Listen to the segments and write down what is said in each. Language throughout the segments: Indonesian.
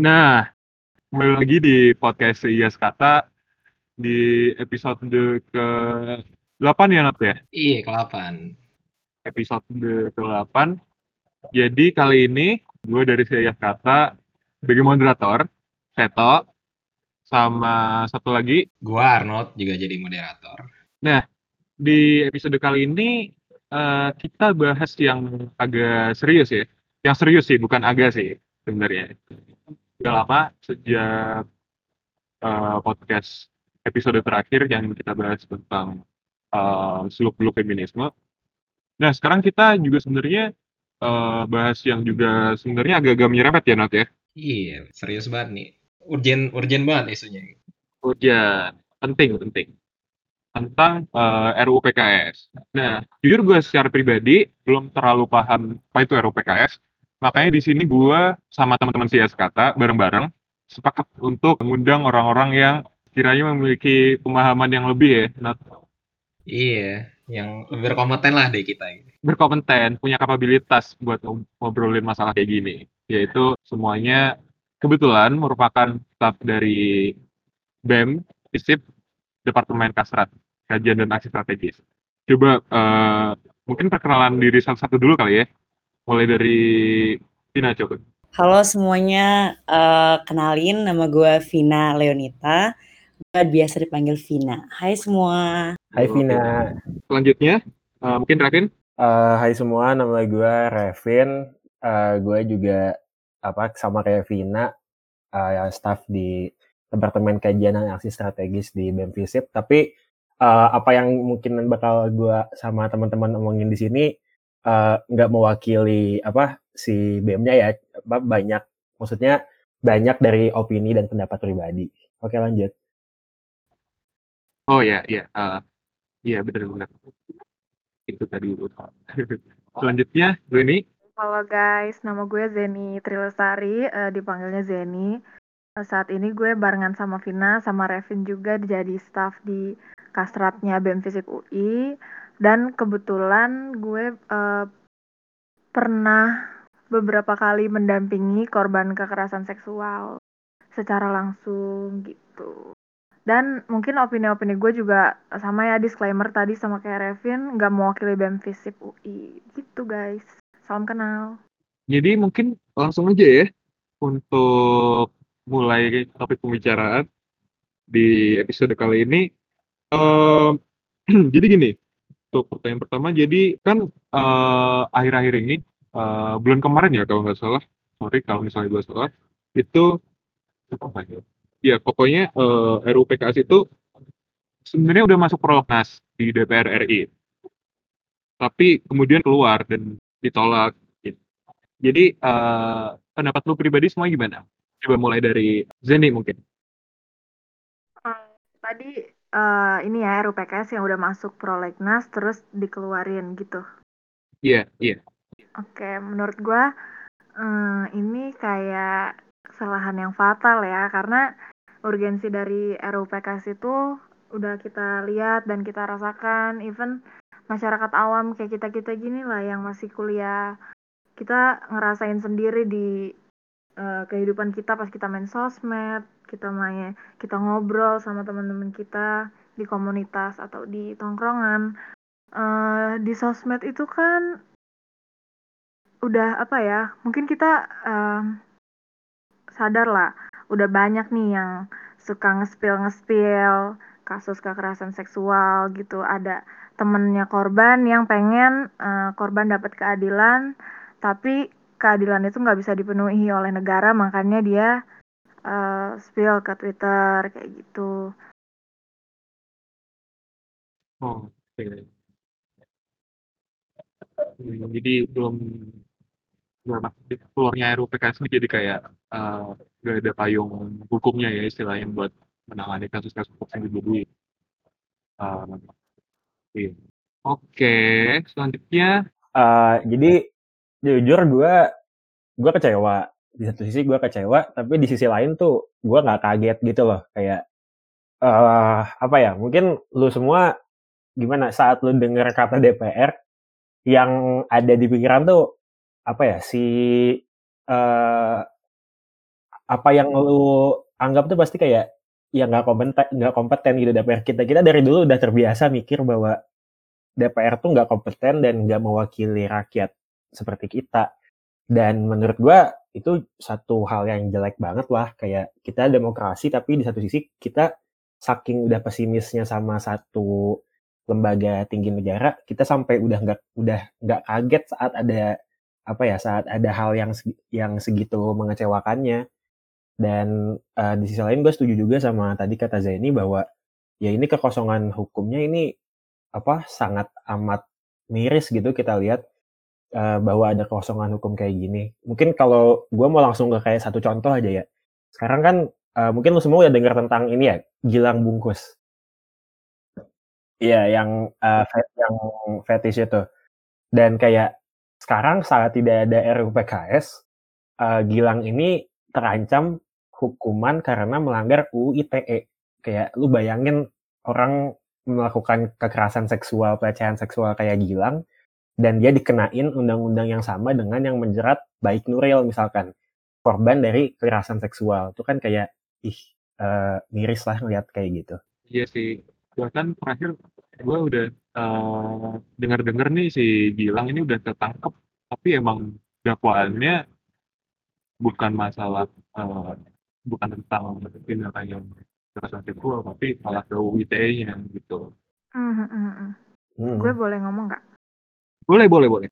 Nah, kembali lagi di podcast Iyas Kata di episode ke-8 ya, Nat ya? Iya, ke-8. Episode ke-8. Jadi kali ini gue dari Iyas Kata sebagai moderator, Seto, sama satu lagi. Gue Arnold juga jadi moderator. Nah, di episode kali ini uh, kita bahas yang agak serius ya. Yang serius sih, bukan agak sih sebenarnya. Udah lama sejak uh, podcast episode terakhir yang kita bahas tentang uh, seluk-beluk feminisme. Nah, sekarang kita juga sebenarnya uh, bahas yang juga sebenarnya agak-agak menyerempet ya, Nat ya? Iya, serius banget nih. Urgen, urgen banget isunya. Urgen, penting, penting tentang uh, RUU PKS. Nah, jujur gue secara pribadi belum terlalu paham apa itu RUU PKS. Makanya di sini gue sama teman-teman CS Kata bareng-bareng sepakat untuk mengundang orang-orang yang kiranya memiliki pemahaman yang lebih ya. Nah, iya, yang berkompeten lah dari kita. Berkompeten, punya kapabilitas buat ngobrolin masalah kayak gini. Yaitu semuanya kebetulan merupakan staff dari BEM, ISIP, Departemen Kasrat, Kajian dan Aksi Strategis. Coba uh, mungkin perkenalan diri satu-satu dulu kali ya. Mulai dari Vina coba. Halo semuanya, uh, kenalin nama gue Vina Leonita. Gue biasa dipanggil Vina. Hai semua. Hai Vina. Selanjutnya, uh, mungkin Revin. Uh, hai semua, nama gue Revin. Uh, gue juga apa sama kayak Vina, uh, staff di Departemen Kajian dan Aksi Strategis di BEM FISIP. Tapi uh, apa yang mungkin bakal gue sama teman-teman omongin di sini uh, nggak mewakili apa si BEM-nya ya. Banyak, maksudnya banyak dari opini dan pendapat pribadi. Oke lanjut. Oh ya, iya, uh, iya benar-benar. Itu tadi Selanjutnya, Zeni. Halo guys, nama gue Zeni Trilestari, uh, dipanggilnya Zeni. Eh, saat ini gue barengan sama Vina sama Revin juga jadi staff di Kastratnya BEM Fisik UI dan kebetulan gue uh, pernah beberapa kali mendampingi korban kekerasan seksual secara langsung gitu. Dan mungkin opini-opini gue juga sama ya disclaimer tadi sama kayak Revin nggak mewakili BEM Fisip UI gitu guys. Salam kenal. Jadi mungkin langsung aja ya untuk mulai topik pembicaraan di episode kali ini. Uh, jadi gini, untuk pertanyaan pertama, jadi kan uh, akhir-akhir ini uh, bulan kemarin ya kalau nggak salah, sorry kalau misalnya gue salah, itu apa ya? Ya pokoknya uh, RUU PKS itu sebenarnya udah masuk prolegnas di DPR RI, tapi kemudian keluar dan ditolak. Jadi uh, pendapat lu pribadi semua gimana? Coba mulai dari Zeni mungkin. Uh, tadi uh, ini ya RUPKS yang udah masuk prolegnas terus dikeluarin gitu. Iya, yeah, iya. Yeah. Oke, okay, menurut gue um, ini kayak kesalahan yang fatal ya karena urgensi dari RUPKS itu udah kita lihat dan kita rasakan even masyarakat awam kayak kita-kita gini lah yang masih kuliah kita ngerasain sendiri di uh, kehidupan kita pas kita main sosmed, kita main kita ngobrol sama teman-teman kita di komunitas atau di tongkrongan. Uh, di sosmed itu kan udah apa ya? Mungkin kita uh, sadar lah, udah banyak nih yang suka ngespil ngespil kasus kekerasan seksual gitu. Ada temennya korban yang pengen uh, korban dapat keadilan, tapi keadilan itu nggak bisa dipenuhi oleh negara makanya dia uh, spill ke Twitter kayak gitu. Oh, oke. Jadi belum keluarnya RUU PKS ini jadi kayak uh, gak ada payung hukumnya ya istilahnya buat menangani kasus-kasus yang dibeli. Uh, iya. Oke, selanjutnya. Uh, jadi jujur gue gue kecewa di satu sisi gue kecewa tapi di sisi lain tuh gue nggak kaget gitu loh. Kayak uh, apa ya mungkin lu semua gimana saat lu denger kata DPR yang ada di pikiran tuh apa ya si uh, apa yang lu anggap tuh pasti kayak ya nggak kompeten nggak kompeten gitu DPR kita. Kita dari dulu udah terbiasa mikir bahwa DPR tuh nggak kompeten dan nggak mewakili rakyat seperti kita. Dan menurut gua itu satu hal yang jelek banget lah. Kayak kita demokrasi tapi di satu sisi kita saking udah pesimisnya sama satu lembaga tinggi negara kita sampai udah nggak udah nggak kaget saat ada apa ya saat ada hal yang yang segitu mengecewakannya. Dan uh, di sisi lain gue setuju juga sama tadi kata Zaini bahwa ya ini kekosongan hukumnya ini apa sangat amat miris gitu kita lihat uh, bahwa ada kekosongan hukum kayak gini. Mungkin kalau gue mau langsung ke kayak satu contoh aja ya. Sekarang kan uh, mungkin lu semua udah dengar tentang ini ya, Gilang Bungkus. Iya, yang uh, yang fetish itu. Dan kayak sekarang saat tidak ada RUU PKS, uh, Gilang ini terancam hukuman karena melanggar UU ITE. Kayak lu bayangin orang melakukan kekerasan seksual, pelecehan seksual kayak Gilang, dan dia dikenain undang-undang yang sama dengan yang menjerat baik Nuril misalkan, korban dari kekerasan seksual. Itu kan kayak, ih, uh, miris lah ngeliat kayak gitu. Iya sih. Bahkan terakhir gue udah uh, dengar-dengar nih si Gilang ini udah tertangkap, tapi emang dakwaannya bukan masalah uh, bukan tentang tindakan yang kekerasan seksual tapi malah ke UITE-nya gitu. Hmm, hmm, hmm. Hmm. Gue boleh ngomong nggak? Boleh, boleh, boleh.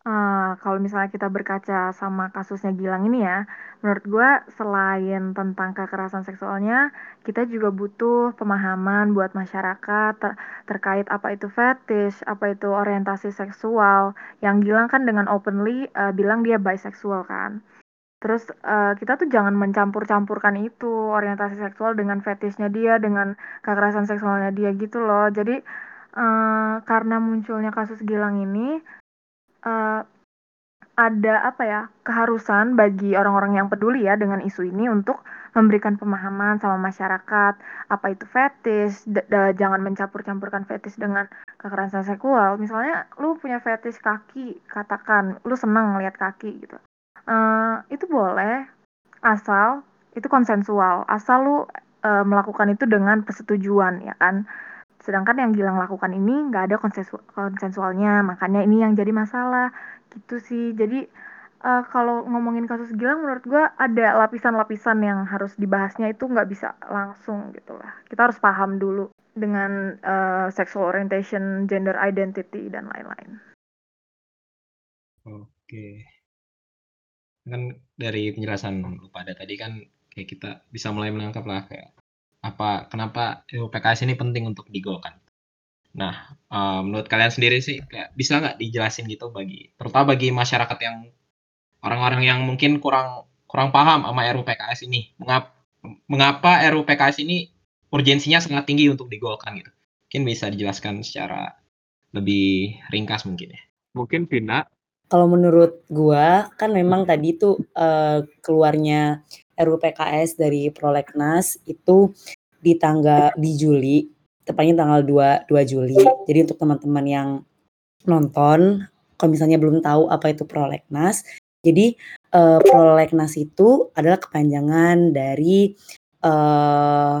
Uh, kalau misalnya kita berkaca sama kasusnya Gilang ini ya, menurut gue selain tentang kekerasan seksualnya, kita juga butuh pemahaman buat masyarakat ter terkait apa itu fetish, apa itu orientasi seksual. Yang Gilang kan dengan openly uh, bilang dia bisexual kan. Terus uh, kita tuh jangan mencampur-campurkan itu orientasi seksual dengan fetishnya dia, dengan kekerasan seksualnya dia gitu loh. Jadi uh, karena munculnya kasus Gilang ini uh, ada apa ya keharusan bagi orang-orang yang peduli ya dengan isu ini untuk memberikan pemahaman sama masyarakat. Apa itu fetish, jangan mencampur-campurkan fetish dengan kekerasan seksual. Misalnya lu punya fetish kaki, katakan lu seneng lihat kaki gitu. Uh, itu boleh asal itu konsensual. Asal lu uh, melakukan itu dengan persetujuan ya kan sedangkan yang Gilang lakukan ini nggak ada konsensu konsensualnya. Makanya ini yang jadi masalah. Gitu sih. Jadi uh, kalau ngomongin kasus Gilang menurut gue ada lapisan-lapisan yang harus dibahasnya itu nggak bisa langsung gitu lah. Kita harus paham dulu dengan uh, sexual orientation, gender identity dan lain-lain. Oke. Kan dari penjelasan lu pada tadi kan kayak kita bisa mulai menangkap lah kayak apa kenapa PKS ini penting untuk digolkan. Nah, uh, menurut kalian sendiri sih kayak bisa nggak dijelasin gitu bagi terutama bagi masyarakat yang orang-orang yang mungkin kurang kurang paham sama RUU PKS ini. Mengapa mengapa RUU PKS ini urgensinya sangat tinggi untuk digolkan gitu. Mungkin bisa dijelaskan secara lebih ringkas mungkin ya. Mungkin Vina kalau menurut gua, kan memang tadi tuh, uh, keluarnya RUU PKS dari prolegnas itu di tangga di Juli, tepatnya tanggal 2 2 Juli. Jadi untuk teman-teman yang nonton, kalau misalnya belum tahu apa itu prolegnas, jadi, uh, prolegnas itu adalah kepanjangan dari, uh,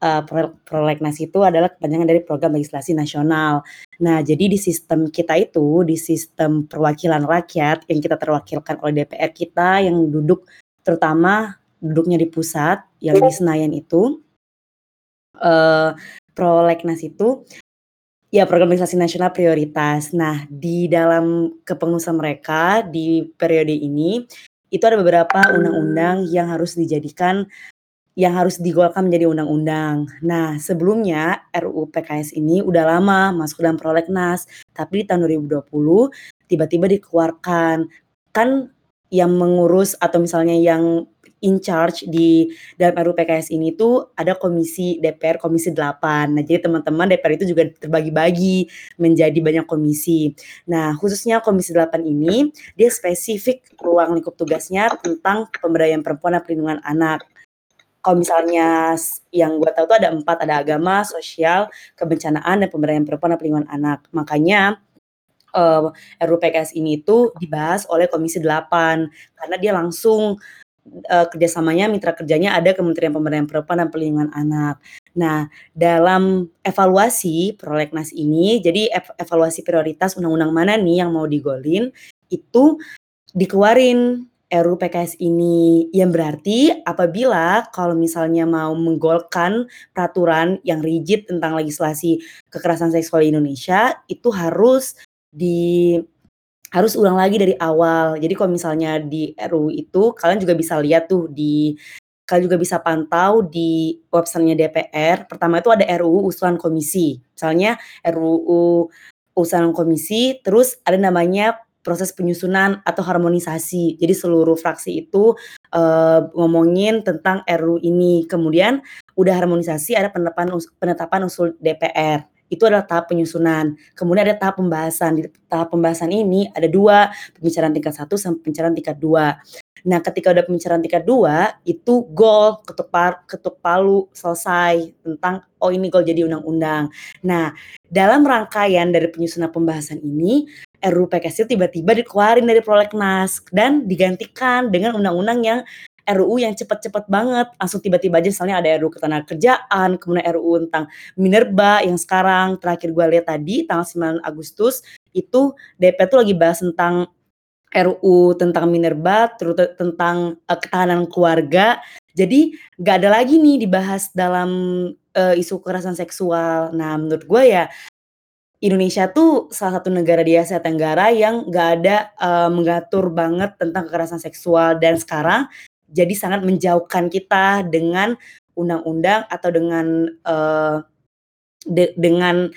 uh, prolegnas itu adalah kepanjangan dari program legislasi nasional. Nah, jadi di sistem kita itu, di sistem perwakilan rakyat yang kita terwakilkan oleh DPR kita yang duduk terutama duduknya di pusat yang di Senayan itu uh, prolegnas itu ya program legislasi nasional prioritas. Nah, di dalam kepengurusan mereka di periode ini itu ada beberapa undang-undang yang harus dijadikan yang harus digolkan menjadi undang-undang. Nah, sebelumnya RUU PKS ini udah lama masuk dalam prolegnas, tapi di tahun 2020 tiba-tiba dikeluarkan. Kan yang mengurus atau misalnya yang in charge di dalam RUU PKS ini tuh ada komisi DPR komisi 8. Nah, jadi teman-teman DPR itu juga terbagi-bagi menjadi banyak komisi. Nah, khususnya komisi 8 ini dia spesifik ruang lingkup tugasnya tentang pemberdayaan perempuan dan perlindungan anak kalau misalnya yang gue tahu tuh ada empat, ada agama, sosial, kebencanaan, dan pemberdayaan perempuan dan perlindungan anak. Makanya uh, RUU PKS ini tuh dibahas oleh Komisi 8 karena dia langsung uh, kerjasamanya mitra kerjanya ada Kementerian Pemberdayaan Perempuan dan Perlindungan Anak. Nah, dalam evaluasi prolegnas ini, jadi ev evaluasi prioritas undang-undang mana nih yang mau digolin, itu dikeluarin RUU PKS ini. Yang berarti apabila kalau misalnya mau menggolkan peraturan yang rigid tentang legislasi kekerasan seksual di Indonesia, itu harus di harus ulang lagi dari awal. Jadi kalau misalnya di RUU itu kalian juga bisa lihat tuh di kalian juga bisa pantau di websitenya DPR. Pertama itu ada RUU usulan komisi. Misalnya RUU usulan komisi, terus ada namanya proses penyusunan atau harmonisasi. Jadi seluruh fraksi itu uh, ngomongin tentang RU ini. Kemudian udah harmonisasi ada penetapan penetapan usul DPR. Itu adalah tahap penyusunan. Kemudian ada tahap pembahasan. Di tahap pembahasan ini ada dua, pembicaraan tingkat satu sampai pembicaraan tingkat dua. Nah, ketika udah pembicaraan tingkat dua, itu goal ketuk, par, ketuk palu selesai tentang oh ini goal jadi undang-undang. Nah, dalam rangkaian dari penyusunan pembahasan ini, RUU PKS tiba-tiba dikeluarin dari prolegnas dan digantikan dengan undang-undang yang RUU yang cepet-cepet banget. Langsung tiba-tiba aja misalnya ada RUU ketenagakerjaan kemudian RUU tentang minerba yang sekarang. Terakhir gue lihat tadi tanggal 9 Agustus itu DP tuh lagi bahas tentang RUU tentang minerba terus tentang uh, ketahanan keluarga. Jadi nggak ada lagi nih dibahas dalam uh, isu kekerasan seksual. Nah menurut gue ya Indonesia tuh salah satu negara di Asia Tenggara yang nggak ada uh, mengatur banget tentang kekerasan seksual. Dan sekarang jadi sangat menjauhkan kita dengan undang-undang atau dengan uh, de dengan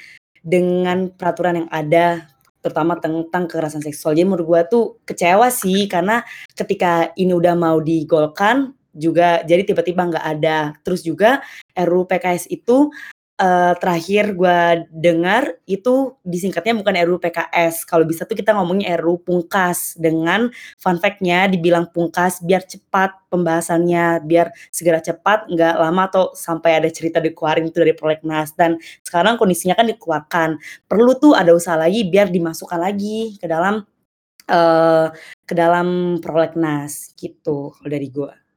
dengan peraturan yang ada terutama tentang kekerasan seksual. Jadi menurut gue tuh kecewa sih karena ketika ini udah mau digolkan juga jadi tiba-tiba nggak ada. Terus juga RUU PKS itu uh, terakhir gue dengar itu disingkatnya bukan RUU PKS. Kalau bisa tuh kita ngomongnya RUU Pungkas dengan fun fact-nya dibilang Pungkas biar cepat pembahasannya, biar segera cepat, nggak lama atau sampai ada cerita dikeluarin itu dari prolegnas. Dan sekarang kondisinya kan dikeluarkan. Perlu tuh ada usaha lagi biar dimasukkan lagi ke dalam uh, ke dalam prolegnas gitu dari gue.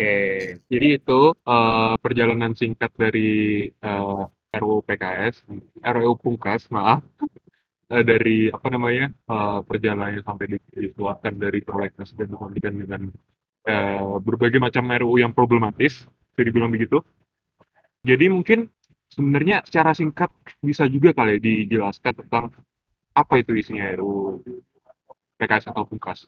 Oke, jadi itu uh, perjalanan singkat dari uh, eh, RUU PKS, RUU Pungkas, maaf, uh, dari apa namanya uh, perjalanannya sampai dikeluarkan dari prolegnas dan digantikan dengan uh, berbagai macam RUU yang problematis, bisa dibilang begitu. Jadi mungkin sebenarnya secara singkat bisa juga kali dijelaskan tentang apa itu isinya RUU PKS atau Pungkas.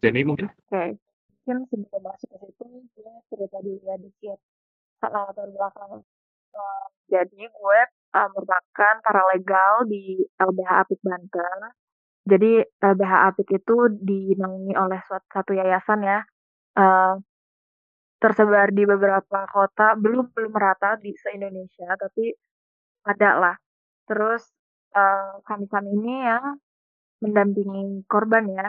Jadi mungkin. Oke. Okay mungkin sebelum masuk ke situ gue cerita dulu ya dikit latar belakang uh, jadi gue uh, merupakan paralegal di LBH Apik Banten. Jadi LBH Apik itu dinaungi oleh suatu satu yayasan ya. Uh, tersebar di beberapa kota belum belum merata di se Indonesia tapi ada lah. Terus uh, kami kami ini yang mendampingi korban ya.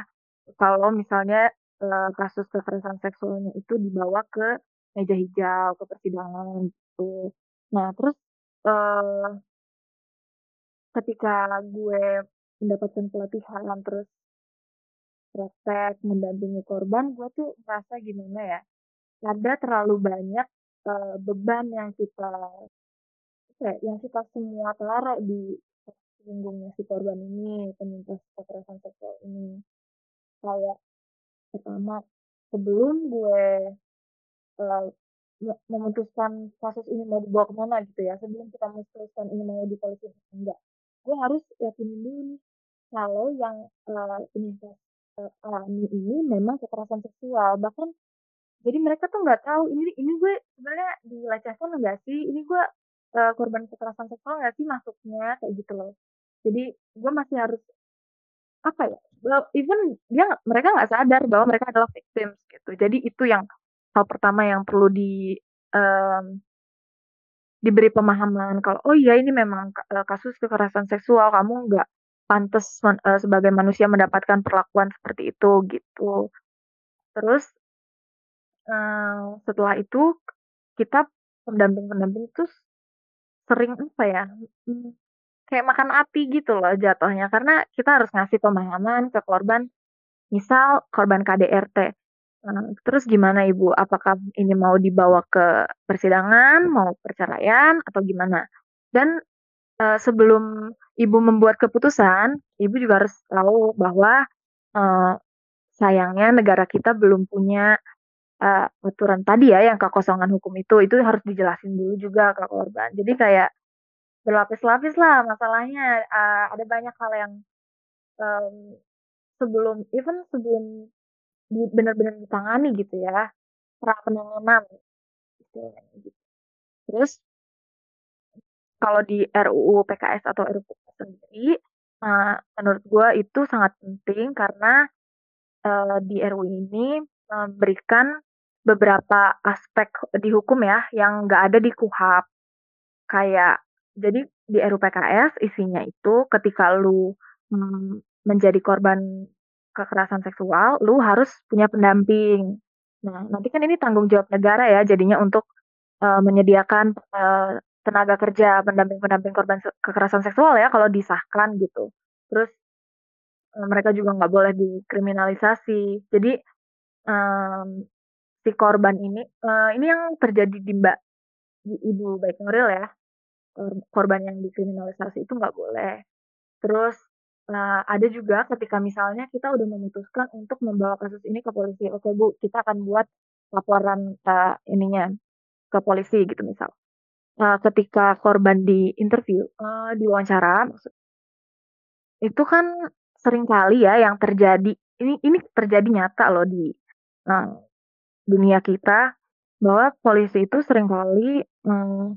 Kalau misalnya uh, kasus kekerasan seksualnya itu dibawa ke meja hijau, ke persidangan gitu. Nah terus, uh, ketika gue mendapatkan pelatihan, terus praktek mendampingi korban, gue tuh merasa gimana ya, ada terlalu banyak, uh, beban yang kita ya, yang kita semua taruh di punggungnya si korban ini, penyintas kekerasan seksual ini. Kayak pertama sebelum gue uh, memutuskan kasus ini mau dibawa ke mana gitu ya sebelum kita memutuskan ini mau dipolisi atau enggak gue harus yakinin dulu kalau yang uh, penyintas uh, alami ini memang kekerasan seksual bahkan jadi mereka tuh nggak tahu ini ini gue sebenarnya dilecehkan enggak sih? Ini gue uh, korban kekerasan seksual nggak sih masuknya kayak gitu loh. Jadi gue masih harus apa ya well, even dia mereka nggak sadar bahwa mereka adalah victims gitu. Jadi itu yang hal pertama yang perlu di um, diberi pemahaman kalau oh iya ini memang uh, kasus kekerasan seksual kamu nggak pantas uh, sebagai manusia mendapatkan perlakuan seperti itu gitu. Terus uh, setelah itu kita pendamping-pendamping itu sering apa ya kayak makan api gitu loh jatuhnya karena kita harus ngasih pemahaman ke korban misal korban KDRT Nah, terus gimana Ibu? Apakah ini mau dibawa ke persidangan, mau perceraian, atau gimana? Dan uh, sebelum Ibu membuat keputusan, Ibu juga harus tahu bahwa uh, sayangnya negara kita belum punya uh, aturan tadi ya yang kekosongan hukum itu itu harus dijelasin dulu juga ke korban. Jadi kayak berlapis-lapis lah masalahnya. Uh, ada banyak hal yang um, sebelum even sebelum di benar-benar ditangani gitu ya pra penanganan gitu. Terus kalau di RUU PKS atau RUU sendiri, uh, menurut gue itu sangat penting karena uh, di RUU ini memberikan beberapa aspek di hukum ya yang nggak ada di KUHAP. Kayak jadi di RUU PKS isinya itu ketika lu mm, menjadi korban kekerasan seksual, lu harus punya pendamping. Nah, nanti kan ini tanggung jawab negara ya, jadinya untuk uh, menyediakan uh, tenaga kerja pendamping-pendamping korban kekerasan seksual ya kalau disahkan gitu. Terus uh, mereka juga nggak boleh dikriminalisasi. Jadi um, si korban ini, uh, ini yang terjadi di Mbak di Ibu Baik Nuril ya, korban yang dikriminalisasi itu nggak boleh. Terus Nah, ada juga ketika misalnya kita udah memutuskan untuk membawa kasus ini ke polisi. Oke, Bu, kita akan buat laporan uh, ininya ke polisi gitu misal. Uh, ketika korban di interview, uh, diwawancara itu kan sering kali ya yang terjadi ini ini terjadi nyata loh di uh, dunia kita bahwa polisi itu sering kali um,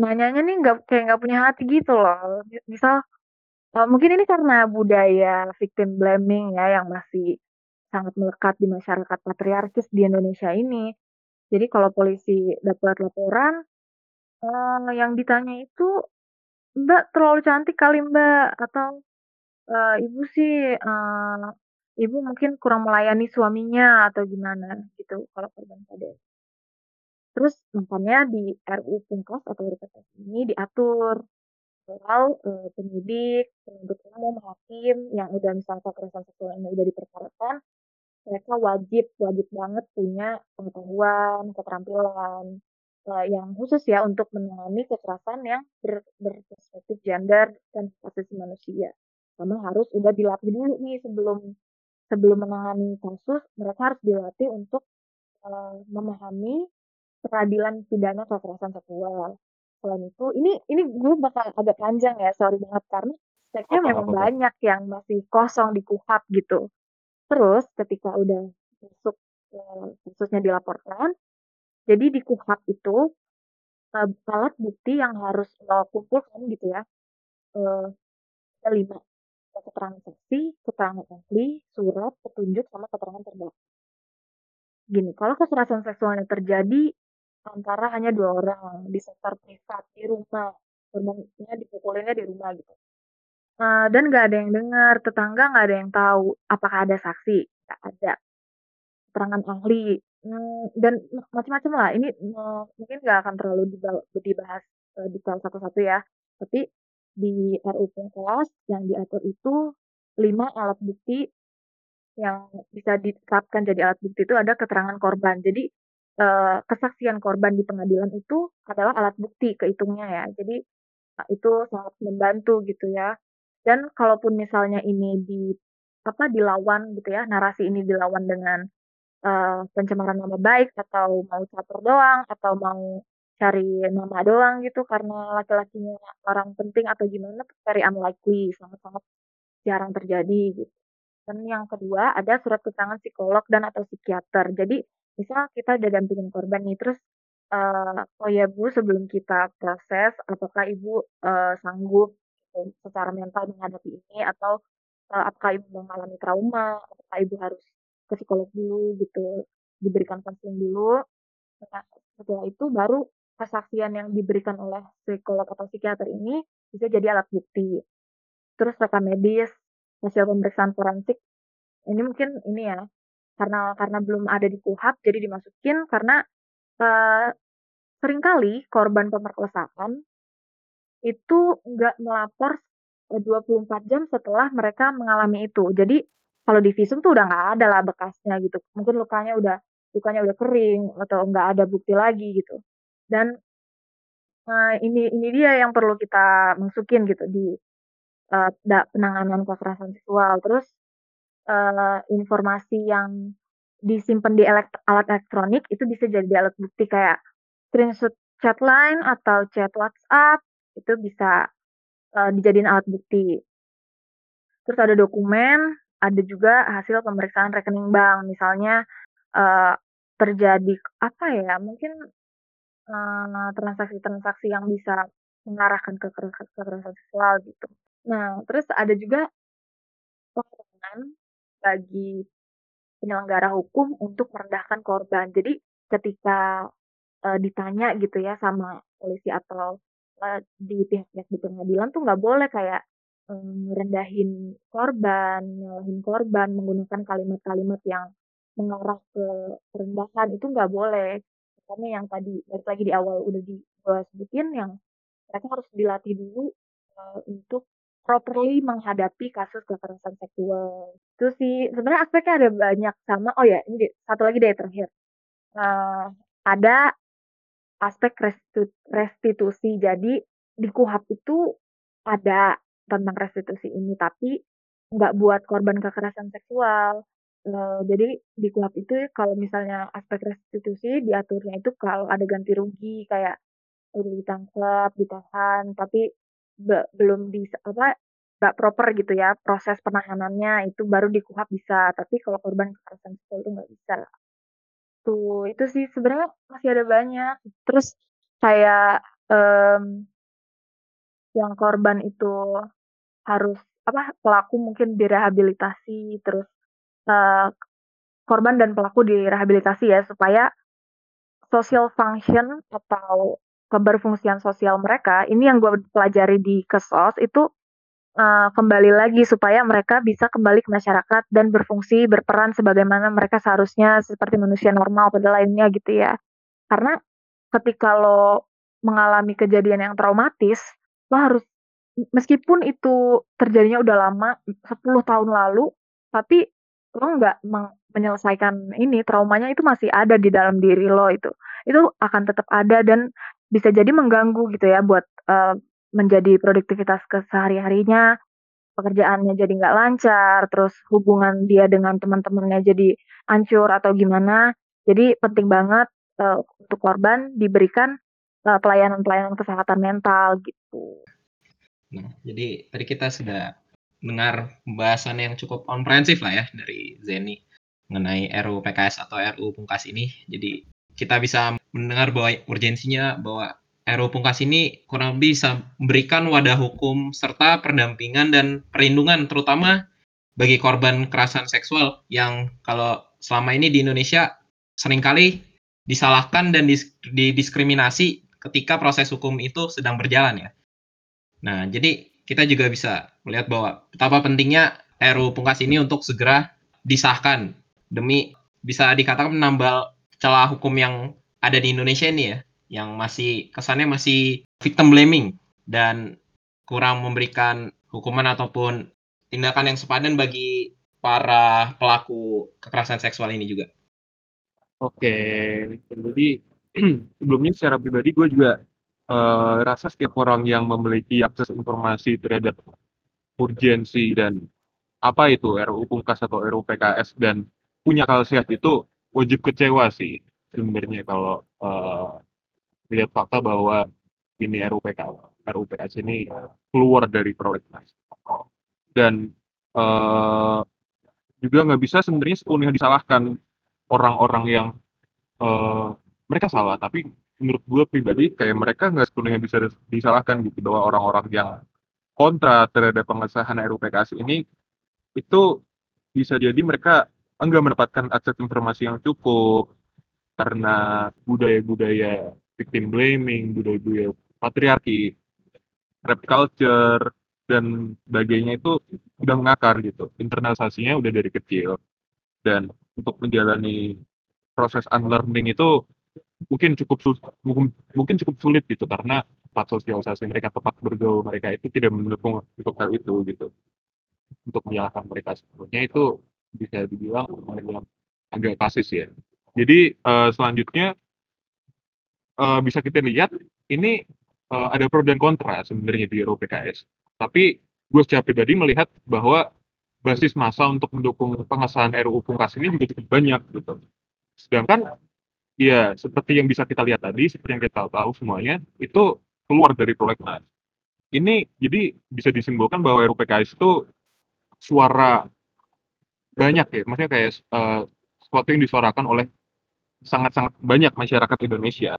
nanyanya nih nggak kayak nggak punya hati gitu loh misal Uh, mungkin ini karena budaya victim blaming ya yang masih sangat melekat di masyarakat patriarkis di Indonesia ini. Jadi kalau polisi dapat laporan, uh, yang ditanya itu, "Mbak terlalu cantik kali Mbak," atau, uh, "Ibu sih, uh, Ibu mungkin kurang melayani suaminya," atau gimana gitu kalau korban KDRT. Terus makanya di RUU Pungkas atau RUU ini diatur soal uh, penyidik, penuntut umum, hakim yang udah misalnya kekerasan seksual ini udah diperkarakan, mereka wajib wajib banget punya pengetahuan, keterampilan uh, yang khusus ya untuk menangani kekerasan yang ber, berperspektif gender dan asasi manusia. Kamu harus udah dilatih dulu nih sebelum sebelum menangani kasus, mereka harus dilatih untuk uh, memahami peradilan pidana kekerasan seksual. Selain itu ini ini gue bakal agak panjang ya sorry banget karena speknya memang apa, banyak yang masih kosong di kuhap gitu. Terus ketika udah masuk uh, kasusnya dilaporkan jadi di kuhap itu uh, alat bukti yang harus lo kumpulkan gitu ya uh, ada lima. Keterangan saksi, keterangan ahli, surat, petunjuk, sama keterangan terdakwa. Gini, kalau kekerasan seksualnya terjadi antara hanya dua orang di sektor privat di rumah. Korbannya dipukulinnya di rumah gitu. Uh, dan nggak ada yang dengar tetangga nggak ada yang tahu apakah ada saksi? Nggak ada. Keterangan ahli. Hmm, dan macam-macam lah. Ini mungkin nggak akan terlalu dibahas uh, detail satu-satu ya. Tapi di RUU kelas yang diatur itu lima alat bukti yang bisa ditetapkan jadi alat bukti itu ada keterangan korban. Jadi uh, kesaksian korban di pengadilan itu adalah alat bukti kehitungnya ya. Jadi uh, itu sangat membantu gitu ya. Dan kalaupun misalnya ini di apa dilawan gitu ya, narasi ini dilawan dengan uh, pencemaran nama baik atau mau catur doang atau mau cari nama doang gitu karena laki-lakinya orang penting atau gimana very unlikely sangat-sangat jarang terjadi gitu. Dan yang kedua ada surat keterangan psikolog dan atau psikiater. Jadi misal kita udah dampingin korban nih terus uh, oh ya Bu sebelum kita proses apakah Ibu uh, sanggup gitu, secara mental menghadapi ini? Atau uh, apakah Ibu mengalami trauma? Apakah Ibu harus ke psikolog dulu gitu diberikan konseling dulu? Nah, setelah itu baru kesaksian yang diberikan oleh psikolog atau psikiater ini bisa jadi alat bukti. Terus rekam medis hasil pemeriksaan forensik ini mungkin ini ya karena karena belum ada di KUHAP jadi dimasukin karena uh, sering kali korban pemerkosaan itu nggak melapor 24 jam setelah mereka mengalami itu. Jadi kalau di visum tuh udah nggak ada lah bekasnya gitu. Mungkin lukanya udah lukanya udah kering atau nggak ada bukti lagi gitu. Dan uh, ini ini dia yang perlu kita masukin gitu di uh, penanganan kekerasan seksual. Terus uh, informasi yang disimpan di alat elektronik itu bisa jadi alat bukti kayak screenshot chat line atau chat WhatsApp itu bisa uh, dijadiin alat bukti. Terus ada dokumen, ada juga hasil pemeriksaan rekening bank. Misalnya uh, terjadi apa ya? Mungkin transaksi-transaksi uh, yang bisa mengarahkan ke kekerasan seksual gitu. Nah, terus ada juga bagi penyelenggara hukum untuk merendahkan korban. Jadi ketika uh, ditanya gitu ya sama polisi atau uh, di pihak-pihak di pengadilan tuh nggak boleh kayak um, merendahin korban, nyalahin korban, menggunakan kalimat-kalimat yang mengarah ke perendahan itu nggak boleh. Karena yang tadi balik lagi di awal udah di sebutin yang mereka harus dilatih dulu uh, untuk properly menghadapi kasus kekerasan seksual. Itu sih sebenarnya aspeknya ada banyak sama oh ya ini satu lagi deh terakhir. Uh, ada aspek restitusi. Jadi di KUHAP itu ada tentang restitusi ini tapi nggak buat korban kekerasan seksual. Uh, jadi di KUHAP itu kalau misalnya aspek restitusi diaturnya itu kalau ada ganti rugi kayak udah ditangkap, ditahan, tapi be belum di apa, nggak proper gitu ya proses penahanannya, itu baru di KUHAP bisa, tapi kalau korban kekerasan seksual itu nggak bisa. Tuh, itu sih sebenarnya masih ada banyak. Terus kayak, um, yang korban itu harus apa, pelaku mungkin direhabilitasi, terus, uh, korban dan pelaku direhabilitasi ya, supaya social function atau keberfungsian sosial mereka, ini yang gue pelajari di Kesos itu uh, kembali lagi supaya mereka bisa kembali ke masyarakat dan berfungsi berperan sebagaimana mereka seharusnya seperti manusia normal pada lainnya gitu ya. Karena ketika lo mengalami kejadian yang traumatis, lo harus meskipun itu terjadinya udah lama 10 tahun lalu, tapi lo nggak menyelesaikan ini traumanya itu masih ada di dalam diri lo itu. Itu akan tetap ada dan bisa jadi mengganggu gitu ya buat uh, menjadi produktivitas kesehari-harinya, pekerjaannya jadi nggak lancar, terus hubungan dia dengan teman-temannya jadi hancur atau gimana. Jadi penting banget uh, untuk korban diberikan uh, pelayanan-pelayanan kesehatan mental gitu. Nah, jadi tadi kita sudah dengar pembahasan yang cukup komprehensif lah ya dari Zeni mengenai RUU PKS atau RUU Pungkas ini. Jadi kita bisa mendengar bahwa urgensinya bahwa RUU Pungkas ini kurang lebih bisa memberikan wadah hukum serta pendampingan dan perlindungan terutama bagi korban kekerasan seksual yang kalau selama ini di Indonesia sering kali disalahkan dan didiskriminasi ketika proses hukum itu sedang berjalan ya. Nah, jadi kita juga bisa melihat bahwa betapa pentingnya RUU Pungkas ini untuk segera disahkan demi bisa dikatakan menambal celah hukum yang ada di Indonesia ini ya, yang masih kesannya masih victim blaming dan kurang memberikan hukuman ataupun tindakan yang sepadan bagi para pelaku kekerasan seksual ini juga. Oke, jadi sebelumnya secara pribadi gue juga uh, rasa setiap orang yang memiliki akses informasi terhadap urgensi dan apa itu RUU Pungkas atau RUU PKS dan punya akal sehat itu wajib kecewa sih sebenarnya kalau uh, lihat fakta bahwa ini RUPK RUPS ini keluar dari prolegnas dan uh, juga nggak bisa sebenarnya sepenuhnya disalahkan orang-orang yang uh, mereka salah. Tapi menurut gue pribadi kayak mereka nggak sepenuhnya bisa disalahkan gitu bahwa orang-orang yang kontra terhadap pengesahan RUPKS ini itu bisa jadi mereka enggak mendapatkan akses informasi yang cukup karena budaya-budaya victim blaming, budaya-budaya patriarki, rap culture dan sebagainya itu udah mengakar gitu. Internalisasinya udah dari kecil. Dan untuk menjalani proses unlearning itu mungkin cukup sulit, mungkin cukup sulit gitu karena tempat sosialisasi mereka tempat bergaul mereka itu tidak mendukung untuk hal itu gitu untuk menyalahkan mereka sebetulnya itu bisa dibilang agak kasis ya. Jadi uh, selanjutnya uh, bisa kita lihat ini uh, ada pro dan kontra sebenarnya di RUU PKS. Tapi gue secara pribadi melihat bahwa basis massa untuk mendukung pengesahan RUU Pungkas ini juga cukup banyak gitu. Sedangkan ya seperti yang bisa kita lihat tadi, seperti yang kita tahu semuanya, itu keluar dari prolegnas. Ini jadi bisa disimpulkan bahwa RUU PKS itu suara banyak ya, maksudnya kayak uh, sesuatu yang disuarakan oleh sangat-sangat banyak masyarakat Indonesia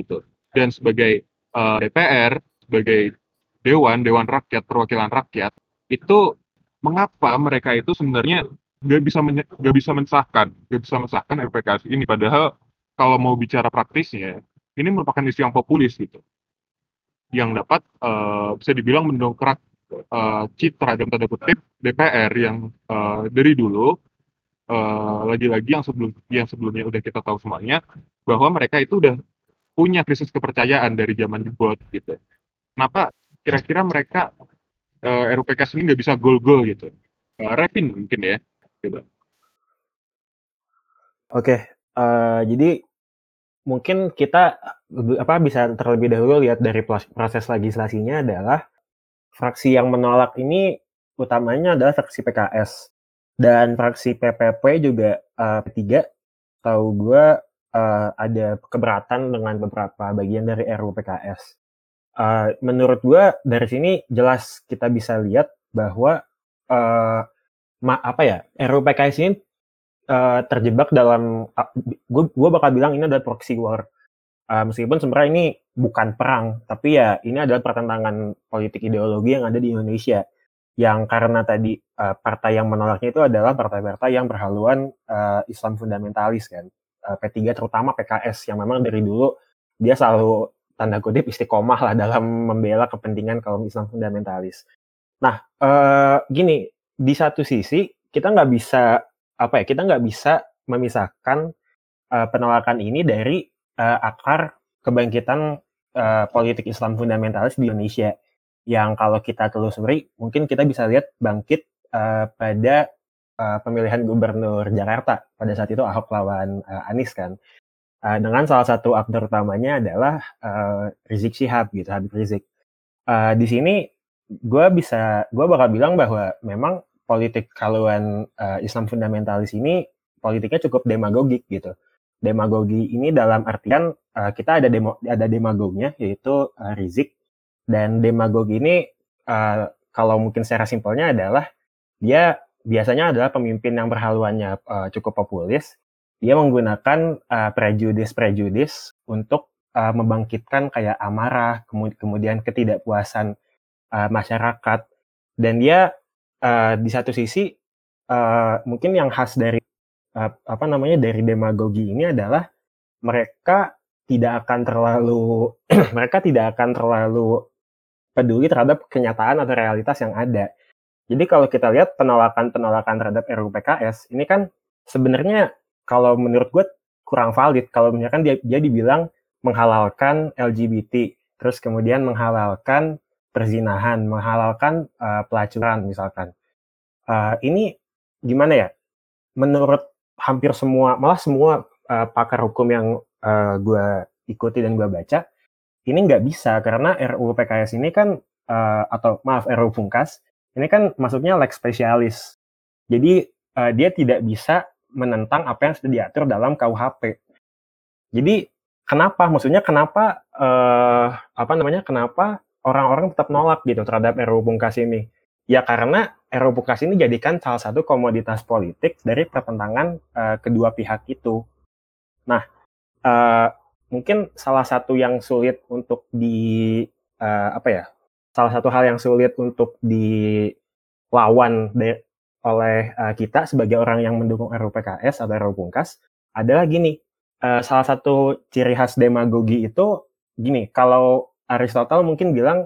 gitu. Dan sebagai uh, DPR, sebagai dewan, dewan rakyat, perwakilan rakyat, itu mengapa mereka itu sebenarnya nggak bisa nggak bisa mensahkan, nggak bisa mensahkan RPKS ini. Padahal kalau mau bicara praktisnya, ini merupakan isu yang populis gitu, yang dapat uh, bisa dibilang mendongkrak uh, citra dan tanda kutip DPR yang uh, dari dulu lagi-lagi uh, yang sebelum yang sebelumnya udah kita tahu semuanya bahwa mereka itu udah punya krisis kepercayaan dari zaman jebot gitu. Kenapa kira-kira mereka uh, RUPKS ini nggak bisa gol-gol gitu? Uh, Revin mungkin ya. Gitu. Oke, uh, jadi mungkin kita apa bisa terlebih dahulu lihat dari proses legislasinya adalah fraksi yang menolak ini utamanya adalah fraksi PKS dan fraksi PPP juga uh, P3 tahu gue uh, ada keberatan dengan beberapa bagian dari RUU PKS. Uh, menurut gue dari sini jelas kita bisa lihat bahwa uh, ma apa ya RUU PKS ini uh, terjebak dalam uh, gue bakal bilang ini adalah proxy war. Uh, meskipun sebenarnya ini bukan perang, tapi ya ini adalah pertentangan politik ideologi yang ada di Indonesia. Yang karena tadi uh, partai yang menolaknya itu adalah partai-partai yang berhaluan uh, Islam fundamentalis kan. Eh, P3 terutama PKS yang memang dari dulu dia selalu tanda kutip istiqomah lah dalam membela kepentingan kaum Islam fundamentalis. Nah, uh, gini di satu sisi kita nggak bisa apa ya kita nggak bisa memisahkan uh, penolakan ini dari uh, akar kebangkitan uh, politik Islam fundamentalis di Indonesia yang kalau kita telusuri mungkin kita bisa lihat bangkit uh, pada uh, pemilihan gubernur Jakarta. Pada saat itu Ahok lawan uh, Anies kan. Uh, dengan salah satu aktor utamanya adalah uh, Rizik Syihab gitu Habib Rizik. Uh, di sini gue bisa gue bakal bilang bahwa memang politik kaluan uh, Islam fundamentalis ini politiknya cukup demagogik gitu. Demagogi ini dalam artian uh, kita ada demo ada demagognya yaitu uh, Rizik. Dan demagogi ini uh, kalau mungkin secara simpelnya adalah dia biasanya adalah pemimpin yang berhaluannya uh, cukup populis. Dia menggunakan uh, prejudis-prejudis untuk uh, membangkitkan kayak amarah, kemudian ketidakpuasan uh, masyarakat. Dan dia uh, di satu sisi uh, mungkin yang khas dari uh, apa namanya dari demagogi ini adalah mereka tidak akan terlalu mereka tidak akan terlalu peduli terhadap kenyataan atau realitas yang ada jadi kalau kita lihat penolakan-penolakan terhadap RUU PKS, ini kan sebenarnya kalau menurut gue kurang valid. Kalau misalkan dia, dia dibilang menghalalkan LGBT, terus kemudian menghalalkan perzinahan, menghalalkan uh, pelacuran misalkan. Uh, ini gimana ya? Menurut hampir semua, malah semua uh, pakar hukum yang uh, gue ikuti dan gue baca, ini nggak bisa karena RUU PKS ini kan uh, atau maaf RUU Pungkas ini kan maksudnya leg spesialis. Jadi uh, dia tidak bisa menentang apa yang sudah diatur dalam KUHP. Jadi kenapa? Maksudnya kenapa uh, apa namanya? Kenapa orang-orang tetap nolak gitu terhadap RUU Pungkas ini? Ya karena RUU Pungkas ini jadikan salah satu komoditas politik dari pertentangan uh, kedua pihak itu. Nah, uh, mungkin salah satu yang sulit untuk di uh, apa ya salah satu hal yang sulit untuk dilawan de, oleh uh, kita sebagai orang yang mendukung RUU PKS atau RUU Pungkas adalah gini, uh, salah satu ciri khas demagogi itu gini, kalau Aristotle mungkin bilang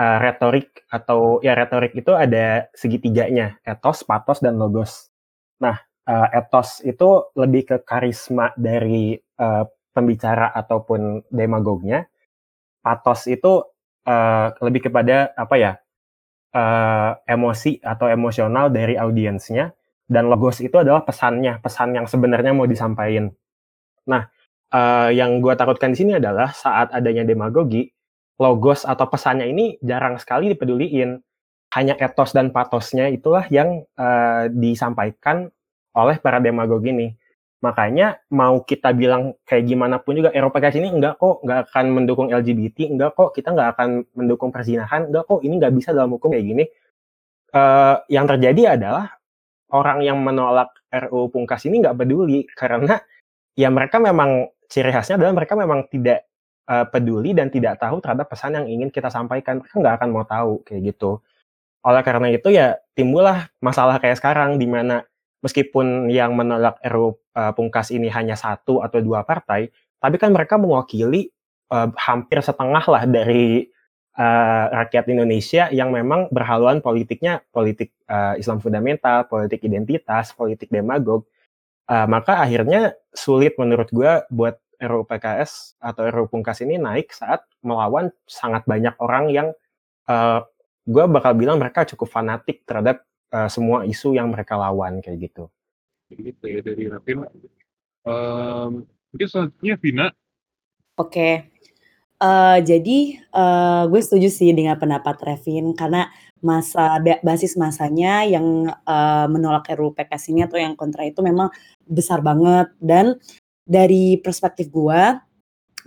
uh, retorik atau ya retorik itu ada segitiganya, etos, patos, dan logos. Nah, uh, etos itu lebih ke karisma dari uh, pembicara ataupun demagognya. Patos itu uh, lebih kepada apa ya uh, emosi atau emosional dari audiensnya dan logos itu adalah pesannya, pesan yang sebenarnya mau disampaikan. Nah, uh, yang gue takutkan di sini adalah saat adanya demagogi, logos atau pesannya ini jarang sekali dipeduliin. Hanya etos dan patosnya itulah yang uh, disampaikan oleh para demagogi ini. Makanya mau kita bilang kayak gimana pun juga Eropa guys ini enggak kok nggak akan mendukung LGBT, enggak kok kita nggak akan mendukung perzinahan, enggak kok ini nggak bisa dalam hukum kayak gini. Uh, yang terjadi adalah orang yang menolak RUU Pungkas ini nggak peduli karena ya mereka memang ciri khasnya adalah mereka memang tidak uh, peduli dan tidak tahu terhadap pesan yang ingin kita sampaikan. Mereka nggak akan mau tahu kayak gitu. Oleh karena itu ya timbullah masalah kayak sekarang di mana meskipun yang menolak RUU uh, eh, Pungkas ini hanya satu atau dua partai, tapi kan mereka mewakili uh, hampir setengah lah dari uh, rakyat Indonesia yang memang berhaluan politiknya politik uh, Islam fundamental, politik identitas, politik demagog. Uh, maka akhirnya sulit menurut gue buat RUU PKS atau RUU Pungkas ini naik saat melawan sangat banyak orang yang uh, gue bakal bilang mereka cukup fanatik terhadap uh, semua isu yang mereka lawan kayak gitu. Gitu ya dari Rafin. Um, mungkin selanjutnya Vina. Oke. Okay. Uh, eh, jadi uh, gue setuju sih dengan pendapat Revin karena masa basis masanya yang uh, menolak RUU PKS ini atau yang kontra itu memang besar banget dan dari perspektif gue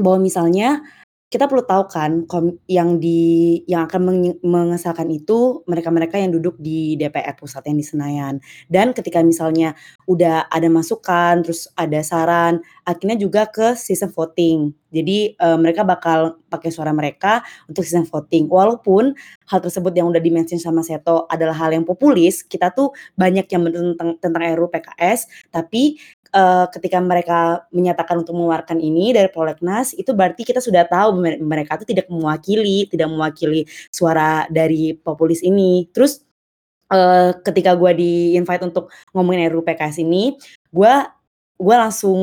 bahwa misalnya kita perlu tahu kan yang di yang akan mengesahkan itu mereka-mereka yang duduk di DPR pusat yang di Senayan. Dan ketika misalnya udah ada masukan, terus ada saran, akhirnya juga ke sistem voting. Jadi uh, mereka bakal pakai suara mereka untuk sistem voting. Walaupun hal tersebut yang udah dimention sama Seto adalah hal yang populis, kita tuh banyak yang tentang tentang RUU PKS, tapi uh, ketika mereka menyatakan untuk mengeluarkan ini dari prolegnas itu berarti kita sudah tahu mereka itu tidak mewakili tidak mewakili suara dari populis ini terus uh, ketika gue di invite untuk ngomongin RUU PKS ini gue gue langsung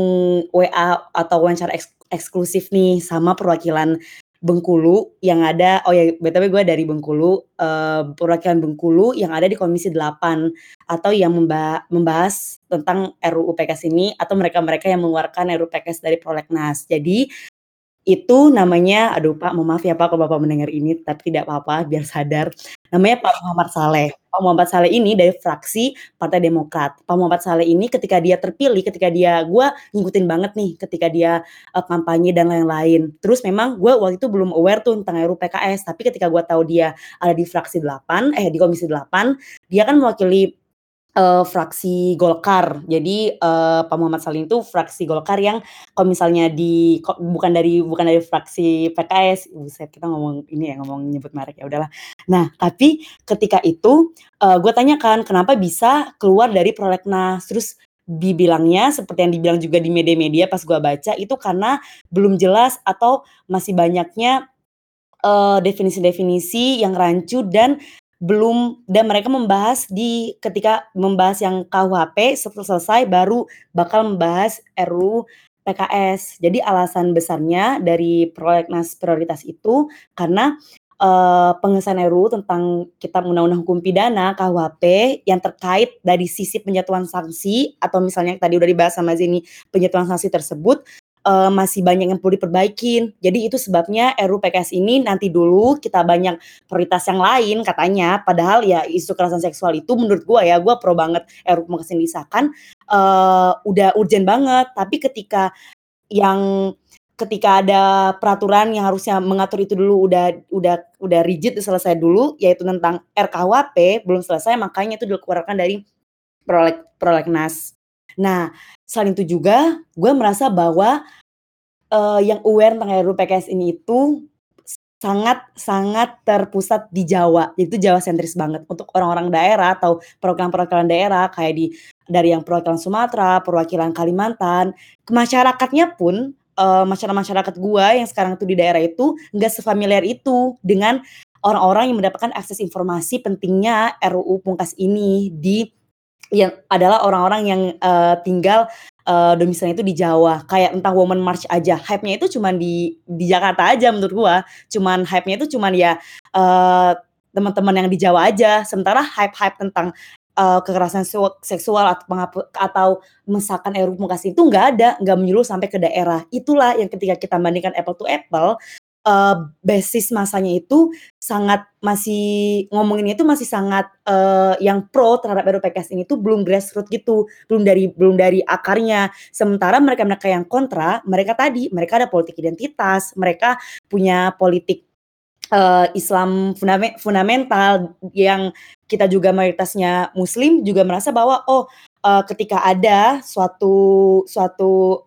WA atau wawancara eks eksklusif nih sama perwakilan Bengkulu yang ada oh ya btw gue dari Bengkulu uh, perwakilan Bengkulu yang ada di Komisi 8 atau yang membahas, tentang RUU PKS ini atau mereka-mereka yang mengeluarkan RUU PKS dari prolegnas. Jadi itu namanya aduh Pak, mohon maaf ya Pak kalau Bapak mendengar ini, tapi tidak apa-apa biar sadar. Namanya Pak Muhammad Saleh. Pak Muhammad Saleh ini dari fraksi Partai Demokrat. Pak Muhammad Saleh ini ketika dia terpilih, ketika dia gue ngikutin banget nih ketika dia uh, kampanye dan lain-lain. Terus memang gue waktu itu belum aware tuh tentang RUU PKS, tapi ketika gue tahu dia ada di fraksi 8, eh di komisi 8, dia kan mewakili uh, fraksi Golkar. Jadi, uh, Pak Muhammad Salim itu fraksi Golkar yang kalau misalnya di bukan dari bukan dari fraksi PKS, buset kita ngomong ini ya, ngomong nyebut merek, ya udahlah. Nah, tapi ketika itu, uh, gue tanyakan, "Kenapa bisa keluar dari prolegnas?" Terus dibilangnya seperti yang dibilang juga di media-media pas gue baca, itu karena belum jelas atau masih banyaknya, definisi-definisi yang rancu dan belum dan mereka membahas di ketika membahas yang KUHP setelah selesai baru bakal membahas RUU PKS. Jadi alasan besarnya dari prolegnas prioritas itu karena uh, pengesahan RUU tentang Kitab Undang-Undang Hukum Pidana KUHP yang terkait dari sisi penyatuan sanksi atau misalnya tadi udah dibahas sama Zini penyatuan sanksi tersebut uh, masih banyak yang perlu diperbaikin. Jadi itu sebabnya RUU PKS ini nanti dulu kita banyak prioritas yang lain katanya. Padahal ya isu kekerasan seksual itu menurut gua ya, gua pro banget RUU PKS ini disahkan uh, udah urgent banget. Tapi ketika yang ketika ada peraturan yang harusnya mengatur itu dulu udah udah udah rigid selesai dulu yaitu tentang RKUHP belum selesai makanya itu dikeluarkan dari proleg prolegnas. Nah, selain itu juga gue merasa bahwa, uh, yang aware tentang RUU PKS ini itu sangat sangat terpusat di Jawa. Itu Jawa sentris banget untuk orang-orang daerah atau perwakilan-perwakilan daerah kayak di dari yang perwakilan Sumatera, perwakilan Kalimantan, masyarakatnya pun, uh, masyarakat-masyarakat gue yang sekarang itu di daerah itu nggak sefamiliar itu dengan orang-orang yang mendapatkan akses informasi pentingnya RUU Pungkas ini di yang adalah orang-orang yang uh, tinggal uh, domisilinya itu di Jawa. Kayak entah Women March aja, hype-nya itu cuman di di Jakarta aja menurut gua. Cuman hype-nya itu cuman ya uh, teman-teman yang di Jawa aja. Sementara hype-hype tentang uh, kekerasan seksual atau penghapu atau misalkan Pungkas itu nggak ada, nggak menyeluruh sampai ke daerah. Itulah yang ketika kita bandingkan apple to apple, uh, basis masanya itu sangat masih ngomongin itu masih sangat uh, yang pro terhadap RUU PKS ini tuh belum grassroots gitu, belum dari belum dari akarnya. Sementara mereka-mereka yang kontra, mereka tadi mereka ada politik identitas, mereka punya politik uh, Islam fundamental yang kita juga mayoritasnya Muslim juga merasa bahwa oh uh, ketika ada suatu suatu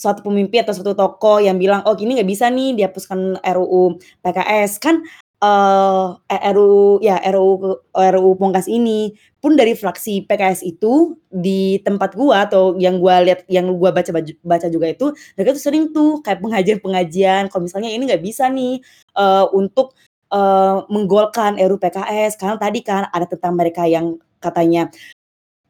suatu pemimpin atau suatu tokoh yang bilang oh ini nggak bisa nih dihapuskan RUU PKS kan uh, eh, RUU ya RUU RUU Pungkas ini pun dari fraksi PKS itu di tempat gua atau yang gua lihat yang gua baca baca juga itu mereka tuh sering tuh kayak pengajian-pengajian kalau misalnya ini nggak bisa nih uh, untuk uh, menggolkan RUU PKS karena tadi kan ada tentang mereka yang katanya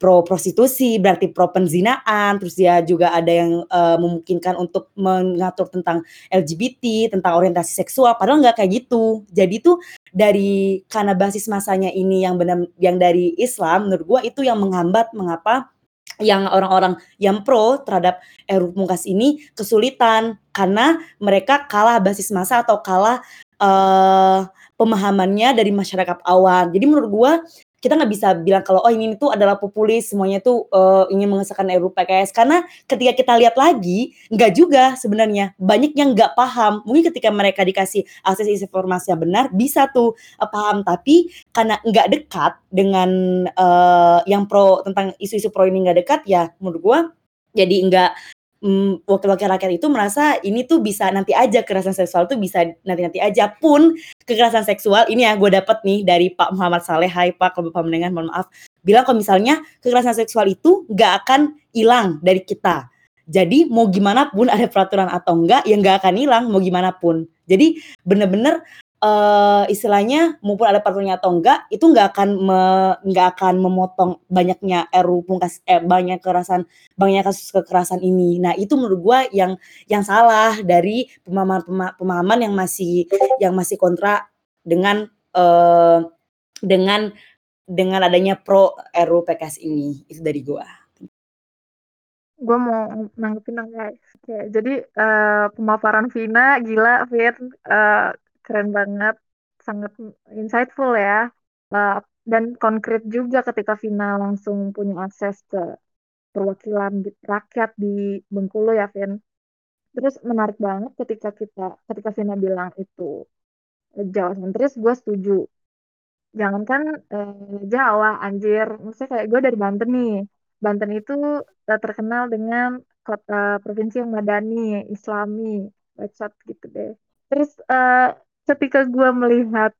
pro prostitusi, berarti pro penzinaan, terus dia juga ada yang uh, memungkinkan untuk mengatur tentang LGBT, tentang orientasi seksual, padahal nggak kayak gitu. Jadi tuh dari karena basis masanya ini yang benar yang dari Islam, menurut gua itu yang menghambat mengapa yang orang-orang yang pro terhadap RUU Pungkas ini kesulitan karena mereka kalah basis masa atau kalah uh, pemahamannya dari masyarakat awam. Jadi menurut gua kita nggak bisa bilang kalau oh ini tuh adalah populis semuanya tuh uh, ingin mengesahkan RUU PKS karena ketika kita lihat lagi nggak juga sebenarnya. Banyak yang nggak paham. Mungkin ketika mereka dikasih akses informasi yang benar bisa tuh uh, paham. Tapi karena nggak dekat dengan uh, yang pro tentang isu-isu pro ini nggak dekat ya menurut gua jadi nggak mmm, wakil-wakil rakyat itu merasa ini tuh bisa nanti aja kekerasan seksual tuh bisa nanti-nanti aja pun kekerasan seksual ini ya gue dapet nih dari Pak Muhammad Saleh, hai Pak kalau Bapak mendengar mohon maaf, bilang kalau misalnya kekerasan seksual itu nggak akan hilang dari kita. Jadi mau gimana pun ada peraturan atau enggak, ya nggak akan hilang mau gimana pun. Jadi bener-bener uh, istilahnya maupun ada peraturannya atau enggak itu nggak akan me, nggak akan memotong banyaknya RU pungkas eh, banyak kekerasan banyaknya kasus kekerasan ini. Nah itu menurut gue yang yang salah dari pemahaman pemahaman yang masih yang masih kontra dengan uh, dengan dengan adanya pro RU PKS ini itu dari gue. Gue mau nanggepin dong guys. Oke, jadi uh, pemaparan Vina gila, Vin. Uh, keren banget, sangat insightful ya. Uh, dan konkret juga ketika Vina langsung punya akses ke perwakilan rakyat di Bengkulu ya, Vin. Terus menarik banget ketika kita ketika Vina bilang itu Jawa sentris, gue setuju. Jangankan eh, Jawa, anjir. Maksudnya kayak gue dari Banten nih. Banten itu uh, terkenal dengan kota provinsi yang madani, islami, bacot gitu deh. Terus uh, ketika gue melihat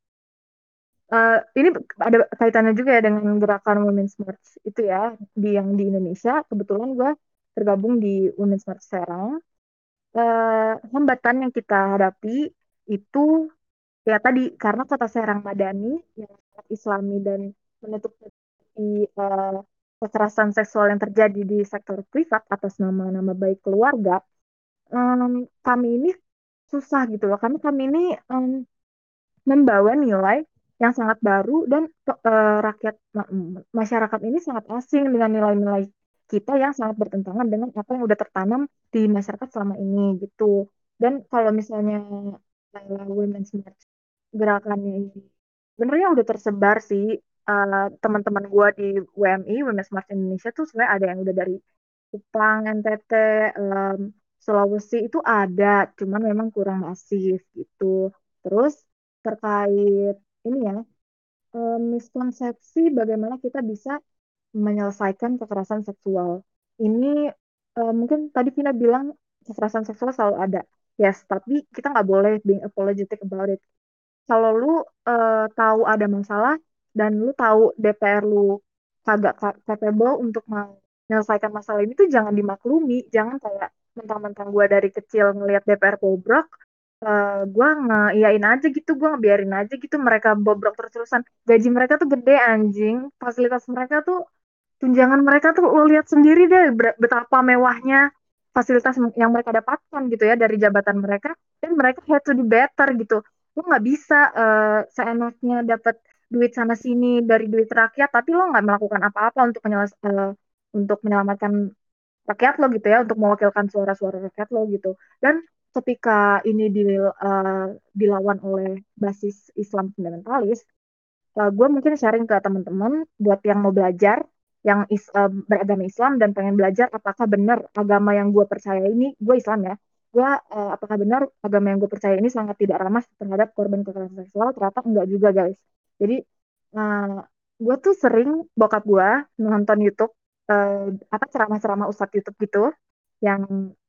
uh, ini ada kaitannya juga ya dengan gerakan Women's March itu ya di yang di Indonesia. Kebetulan gue tergabung di Women's March Serang uh, hambatan yang kita hadapi itu ya tadi karena kota Serang Madani yang sangat Islami dan menutup uh, kekerasan seksual yang terjadi di sektor privat atas nama-nama baik keluarga um, kami ini susah gitu loh karena kami ini um, membawa nilai yang sangat baru dan uh, rakyat masyarakat ini sangat asing dengan nilai-nilai kita yang sangat bertentangan dengan apa yang udah tertanam di masyarakat selama ini gitu. Dan kalau misalnya Women's March gerakannya ini sebenarnya udah tersebar sih uh, teman-teman gue di WMI Women's March Indonesia tuh sebenarnya ada yang udah dari Kupang, NTT, um, Sulawesi itu ada, cuman memang kurang masif gitu. Terus terkait ini ya, miskonsepsi bagaimana kita bisa menyelesaikan kekerasan seksual. Ini mungkin tadi Vina bilang kekerasan seksual selalu ada. Yes, tapi kita nggak boleh being apologetic about it. Kalau lu uh, tahu ada masalah dan lu tahu DPR lu kagak capable untuk menyelesaikan masalah ini tuh jangan dimaklumi, jangan kayak mentang-mentang gue dari kecil ngelihat DPR bobrok, uh, gue ngeiyain aja gitu, gue ngebiarin aja gitu mereka bobrok terus-terusan. Gaji mereka tuh gede anjing, fasilitas mereka tuh, tunjangan mereka tuh lo lihat sendiri deh betapa mewahnya fasilitas yang mereka dapatkan gitu ya dari jabatan mereka dan mereka had to do better gitu. Lo nggak bisa uh, seenaknya dapat duit sana sini dari duit rakyat tapi lo nggak melakukan apa-apa untuk menyelas uh, untuk menyelamatkan rakyat lo gitu ya untuk mewakilkan suara-suara rakyat lo gitu. Dan ketika ini di, uh, dilawan oleh basis Islam fundamentalis uh, gue mungkin sharing ke teman-teman buat yang mau belajar yang is, uh, beragama Islam dan pengen belajar apakah benar agama yang gue percaya ini gue Islam ya gue uh, apakah benar agama yang gue percaya ini sangat tidak ramah terhadap korban kekerasan seksual ternyata enggak juga guys. Jadi uh, gue tuh sering bokap gue nonton YouTube uh, apa ceramah-ceramah ustadz YouTube gitu yang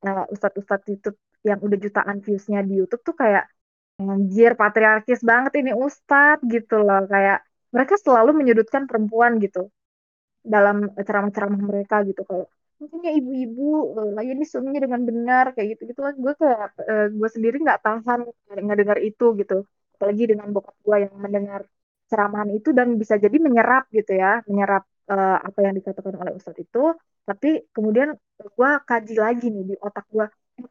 uh, ustadz-ustadz YouTube yang udah jutaan viewsnya di YouTube tuh kayak anjir patriarkis banget ini ustadz gitu loh. Kayak mereka selalu menyudutkan perempuan gitu dalam ceramah-ceramah mereka gitu. Kalau mungkinnya ibu-ibu uh, layani suaminya dengan benar kayak gitu gitu kan gue kayak uh, gue sendiri nggak tahan nggak dengar itu gitu. Apalagi dengan bokap gue yang mendengar ceramahan itu dan bisa jadi menyerap gitu ya menyerap uh, apa yang dikatakan oleh ustadz itu tapi kemudian gue kaji lagi nih di otak gue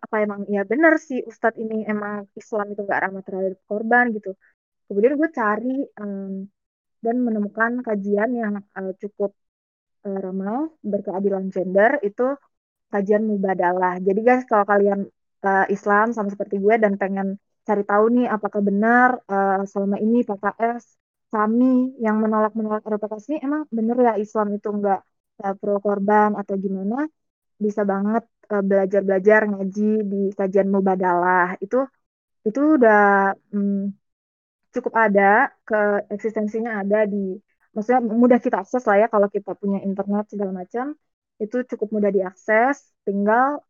apa emang ya benar sih ustadz ini emang Islam itu nggak ramah terhadap korban gitu kemudian gue cari um, dan menemukan kajian yang uh, cukup uh, ramah berkeadilan gender itu kajian mubadalah. Jadi guys kalau kalian uh, Islam sama seperti gue dan pengen cari tahu nih apakah benar uh, selama ini PKS kami yang menolak-menolak RPKS ini emang bener ya Islam itu enggak uh, pro korban atau gimana? Bisa banget belajar-belajar ngaji di kajian mubadalah. Itu itu udah hmm, cukup ada ke eksistensinya ada di maksudnya mudah kita akses lah ya kalau kita punya internet segala macam. Itu cukup mudah diakses tinggal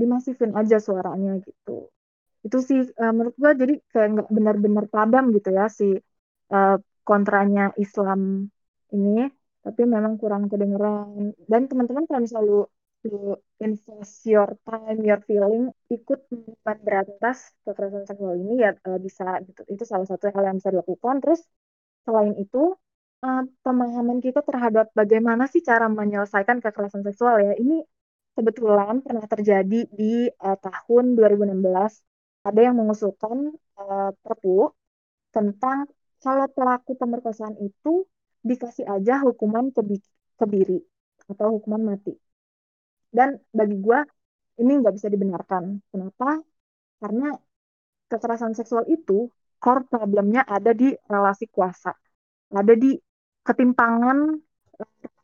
dimasifin aja suaranya gitu. Itu sih uh, menurut gua jadi kayak nggak benar-benar padam gitu ya si uh, kontranya Islam ini tapi memang kurang kedengeran dan teman-teman kalau misalnya lu, invest your time your feeling ikut berantas kekerasan seksual ini ya uh, bisa gitu itu salah satu hal yang bisa dilakukan terus selain itu uh, pemahaman kita terhadap bagaimana sih cara menyelesaikan kekerasan seksual ya. Ini kebetulan pernah terjadi di uh, tahun 2016. Ada yang mengusulkan uh, perpu tentang kalau pelaku pemerkosaan itu dikasih aja hukuman kebi kebiri atau hukuman mati. Dan bagi gue ini nggak bisa dibenarkan. Kenapa? Karena kekerasan seksual itu core problemnya ada di relasi kuasa, ada di ketimpangan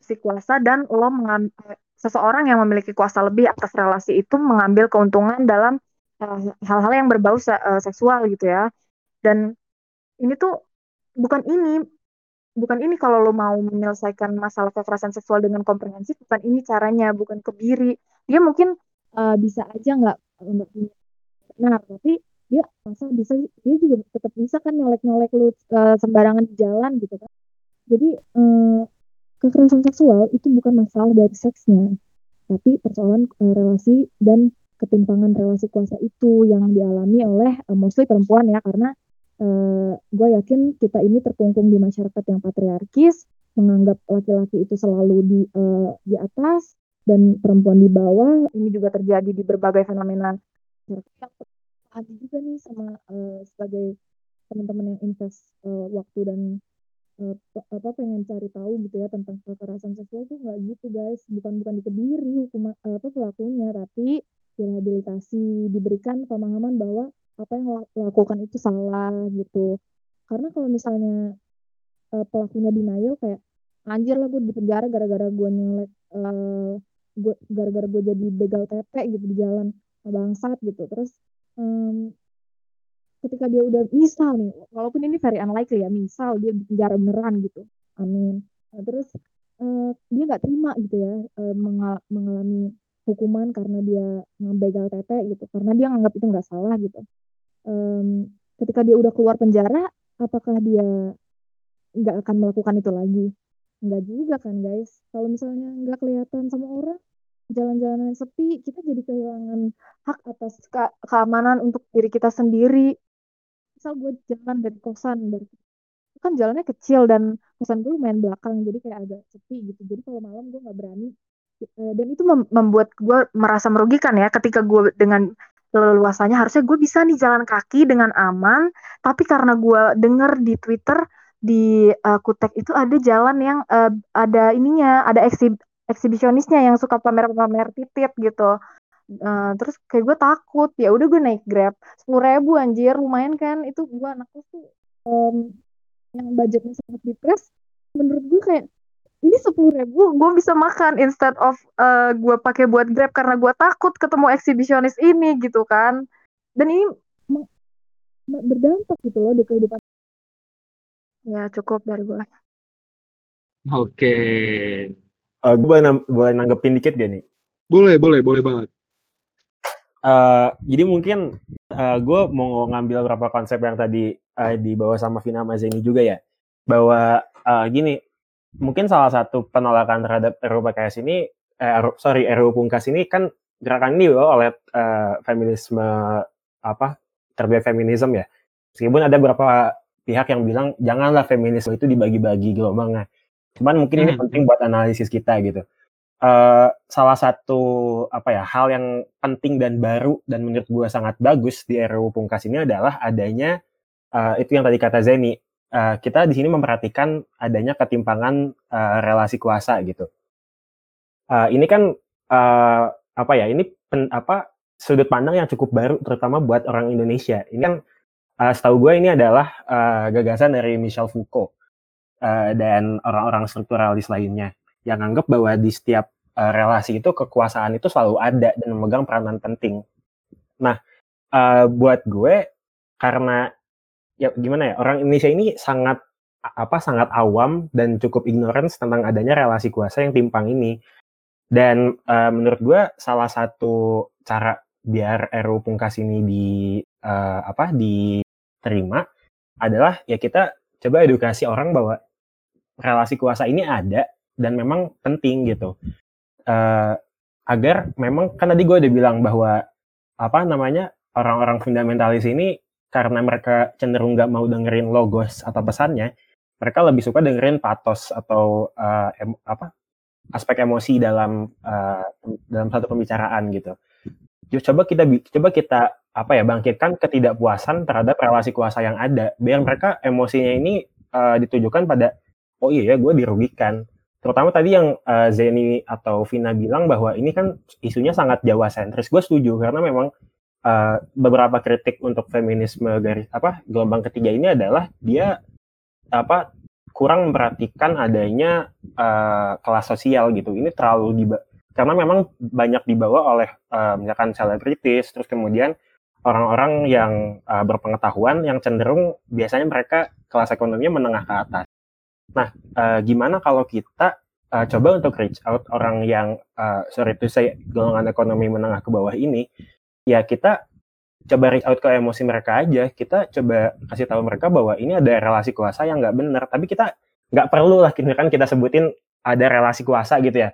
si kuasa dan lo mengambil seseorang yang memiliki kuasa lebih atas relasi itu mengambil keuntungan dalam eh, hal-hal uh, yang berbau uh, seksual gitu ya dan ini tuh bukan ini bukan ini kalau lo mau menyelesaikan masalah kekerasan seksual dengan komprehensif bukan ini caranya bukan kebiri. Dia mungkin uh, bisa aja nggak nggak benar tapi dia masa bisa dia juga tetap bisa kan nyolek nyolek lu uh, sembarangan di jalan gitu kan. Jadi eh, kekerasan seksual itu bukan masalah dari seksnya, tapi persoalan eh, relasi dan ketimpangan relasi kuasa itu yang dialami oleh eh, mostly perempuan ya karena eh, gue yakin kita ini terkungkung di masyarakat yang patriarkis menganggap laki-laki itu selalu di uh, di atas dan perempuan di bawah. Ini juga terjadi di berbagai fenomena. Ada juga nih sama uh, sebagai teman-teman yang invest uh, waktu dan uh, apa pengen cari tahu gitu ya tentang kekerasan seksual tuh nggak gitu guys. Bukan bukan dikebiri hukum uh, apa pelakunya tapi direhabilitasi diberikan pemahaman bahwa apa yang lakukan itu salah gitu. Karena kalau misalnya uh, pelakunya denial kayak anjir lah gue di penjara gara-gara gue nyelek uh, gue gara-gara gue jadi begal tepe gitu di jalan bangsat gitu. Terus um, ketika dia udah misal nih walaupun ini very unlikely ya misal dia di penjara beneran gitu amin. Nah, terus uh, dia nggak terima gitu ya uh, mengal mengalami hukuman karena dia ngebegal tete gitu karena dia nganggap itu nggak salah gitu. Um, ketika dia udah keluar penjara apakah dia nggak akan melakukan itu lagi? Nggak juga kan guys. Kalau misalnya nggak kelihatan sama orang jalan-jalan sepi kita jadi kehilangan hak atas ke keamanan untuk diri kita sendiri. Misal gue jalan dari kosan dari kan jalannya kecil dan kosan gue lumayan belakang jadi kayak agak sepi gitu. Jadi kalau malam gue nggak berani dan itu membuat gue merasa merugikan ya ketika gue dengan leluasanya harusnya gue bisa nih jalan kaki dengan aman tapi karena gue denger di Twitter di uh, Kutek itu ada jalan yang uh, ada ininya, ada eksib eksibisionisnya yang suka pamer-pamer titip gitu. Uh, terus kayak gue takut, ya udah gue naik Grab sepuluh ribu anjir, lumayan kan? Itu gue anaknya tuh um, yang budgetnya sangat dipres. Menurut gue kayak ini sepuluh ribu gue bisa makan instead of uh, gue pakai buat Grab karena gue takut ketemu eksibisionis ini gitu kan. Dan ini berdampak gitu loh di kehidupan Ya, cukup dari gue. Oke. Uh, gue boleh, boleh nanggepin dikit gak nih? Boleh, boleh, boleh banget. Uh, jadi mungkin uh, gue mau ngambil beberapa konsep yang tadi uh, dibawa sama Vina Mazeni juga ya. Bahwa uh, gini, mungkin salah satu penolakan terhadap RUU PKS ini, eh, sorry RUU Pungkas ini kan gerakan ini loh oleh uh, feminisme apa terbiak feminisme ya. Meskipun ada beberapa pihak yang bilang janganlah feminisme itu dibagi-bagi gelombangnya. Cuman mungkin hmm. ini penting buat analisis kita gitu. Uh, salah satu apa ya hal yang penting dan baru dan menurut gue sangat bagus di RUU Pungkas ini adalah adanya uh, itu yang tadi kata Zeni uh, kita di sini memperhatikan adanya ketimpangan uh, relasi kuasa gitu. Uh, ini kan uh, apa ya ini pen, apa sudut pandang yang cukup baru terutama buat orang Indonesia. Ini kan uh, setahu gue ini adalah uh, gagasan dari Michel Foucault uh, dan orang-orang strukturalis lainnya yang anggap bahwa di setiap uh, relasi itu kekuasaan itu selalu ada dan memegang peranan penting. Nah, uh, buat gue karena ya gimana ya orang Indonesia ini sangat apa sangat awam dan cukup ignorance tentang adanya relasi kuasa yang timpang ini. Dan uh, menurut gue salah satu cara biar RUU Pungkas ini di uh, apa di terima adalah ya kita coba edukasi orang bahwa relasi kuasa ini ada dan memang penting gitu uh, agar memang kan tadi gue udah bilang bahwa apa namanya orang-orang fundamentalis ini karena mereka cenderung nggak mau dengerin logos atau pesannya mereka lebih suka dengerin patos atau uh, em, apa aspek emosi dalam uh, dalam satu pembicaraan gitu. Coba kita coba kita apa ya bangkitkan ketidakpuasan terhadap relasi kuasa yang ada biar mereka emosinya ini uh, ditujukan pada oh iya ya gue dirugikan. Terutama tadi yang uh, Zeni atau Vina bilang bahwa ini kan isunya sangat Jawa sentris gue setuju karena memang uh, beberapa kritik untuk feminisme garis apa gelombang ketiga ini adalah dia apa kurang memperhatikan adanya uh, kelas sosial gitu ini terlalu di karena memang banyak dibawa oleh uh, misalkan selebritis terus kemudian orang-orang yang uh, berpengetahuan yang cenderung biasanya mereka kelas ekonominya menengah ke atas. Nah, uh, gimana kalau kita uh, coba untuk reach out orang yang uh, sorry itu saya golongan ekonomi menengah ke bawah ini, ya kita coba reach out ke emosi mereka aja. Kita coba kasih tahu mereka bahwa ini ada relasi kuasa yang nggak benar, tapi kita nggak perlu lah kan kita sebutin ada relasi kuasa gitu ya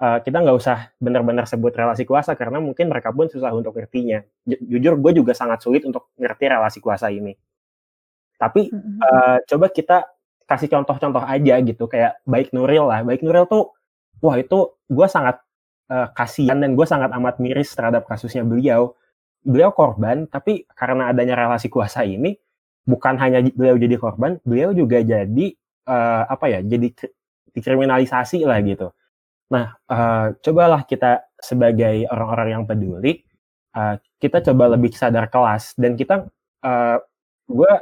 uh, kita nggak usah benar-benar sebut relasi kuasa karena mungkin mereka pun susah untuk ngertinya. Jujur gue juga sangat sulit untuk ngerti relasi kuasa ini. Tapi uh, coba kita kasih contoh-contoh aja gitu kayak baik Nuril lah. Baik Nuril tuh wah itu gue sangat uh, kasihan dan gue sangat amat miris terhadap kasusnya beliau. Beliau korban tapi karena adanya relasi kuasa ini bukan hanya beliau jadi korban, beliau juga jadi uh, apa ya? jadi dikriminalisasi lah gitu Nah, uh, cobalah kita sebagai orang-orang yang peduli, uh, kita coba lebih sadar kelas dan kita, uh, gue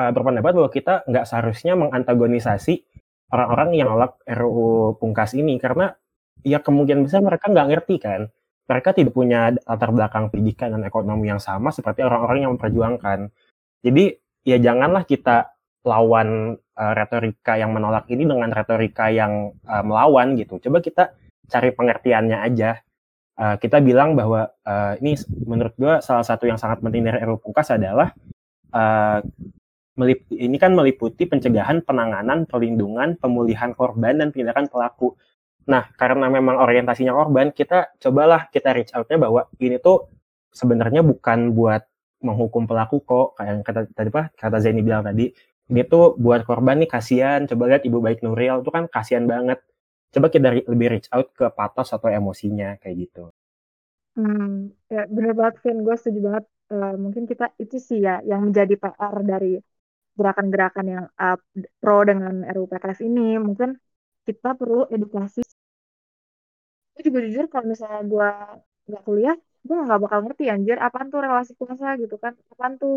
uh, berpendapat bahwa kita nggak seharusnya mengantagonisasi orang-orang yang nolak RUU Pungkas ini karena ya kemungkinan besar mereka nggak ngerti kan. Mereka tidak punya latar belakang pendidikan dan ekonomi yang sama seperti orang-orang yang memperjuangkan. Jadi ya janganlah kita lawan uh, retorika yang menolak ini dengan retorika yang uh, melawan gitu. Coba kita cari pengertiannya aja. Uh, kita bilang bahwa uh, ini menurut gue salah satu yang sangat penting dari RUU Pungkas adalah uh, melip, ini kan meliputi pencegahan, penanganan, perlindungan, pemulihan korban dan tindakan pelaku. Nah, karena memang orientasinya korban, kita cobalah kita reach out-nya bahwa ini tuh sebenarnya bukan buat menghukum pelaku kok, kayak yang kata tadi apa kata Zaini bilang tadi, dia tuh buat korban nih kasihan. Coba lihat ibu baik Nuril tuh kan kasihan banget. Coba kita lebih reach out ke patos atau emosinya kayak gitu. Hmm ya bener banget Vin. Gue setuju banget. Uh, mungkin kita itu sih ya yang menjadi PR dari gerakan-gerakan yang uh, pro dengan RUU PKS ini. Mungkin kita perlu edukasi gue juga jujur kalau misalnya gue nggak kuliah gue nggak bakal ngerti anjir apaan tuh relasi kuasa gitu kan apaan tuh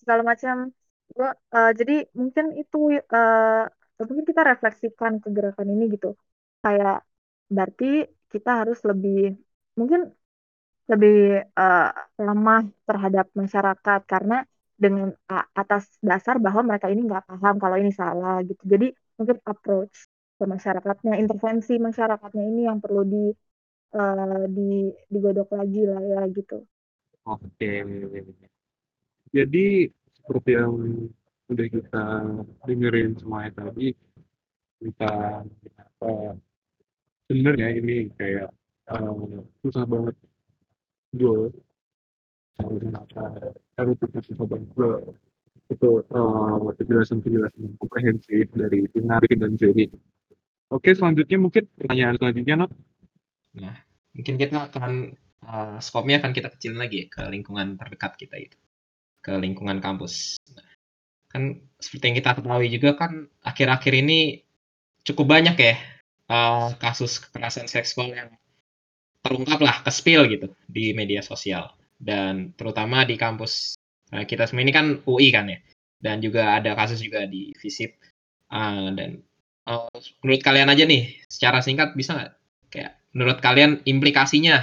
segala macam. Gue uh, jadi mungkin itu uh, mungkin kita refleksikan ke gerakan ini gitu. Kayak berarti kita harus lebih mungkin lebih uh, lemah terhadap masyarakat karena dengan atas dasar bahwa mereka ini nggak paham kalau ini salah gitu. Jadi mungkin approach ke masyarakatnya intervensi masyarakatnya ini yang perlu di uh, di digodok lagi lah ya gitu. Oke. Jadi seperti yang udah kita dengerin semuanya tadi kita apa sebenarnya ini kayak uh, susah banget gue harus coba gue itu uh, penjelasan-penjelasan komprehensif dari Pinari dan Jerry. Oke, selanjutnya mungkin pertanyaan selanjutnya, Not. Nah, mungkin kita akan uh, skopnya akan kita kecil lagi ya ke lingkungan terdekat kita itu, ke lingkungan kampus. Nah, kan seperti yang kita ketahui juga kan akhir-akhir ini cukup banyak ya uh, kasus kekerasan seksual yang terungkap lah ke spill gitu di media sosial dan terutama di kampus uh, kita semua ini kan UI kan ya dan juga ada kasus juga di FISIP uh, dan uh, menurut kalian aja nih secara singkat bisa nggak? Kayak menurut kalian implikasinya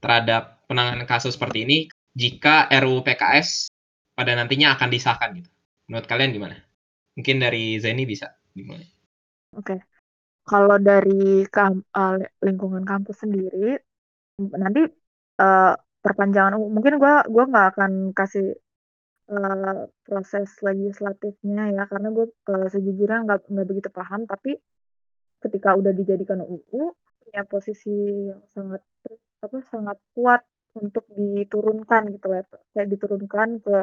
terhadap penanganan kasus seperti ini jika RUU PKS pada nantinya akan disahkan gitu? Menurut kalian gimana? Mungkin dari Zeni bisa gimana? Oke. Okay kalau dari kam uh, lingkungan kampus sendiri nanti uh, perpanjangan mungkin gue gua nggak akan kasih uh, proses legislatifnya ya. Karena gue uh, sejujurnya nggak nggak begitu paham. Tapi ketika udah dijadikan UU punya posisi yang sangat apa sangat kuat untuk diturunkan gitu ya. Kayak diturunkan ke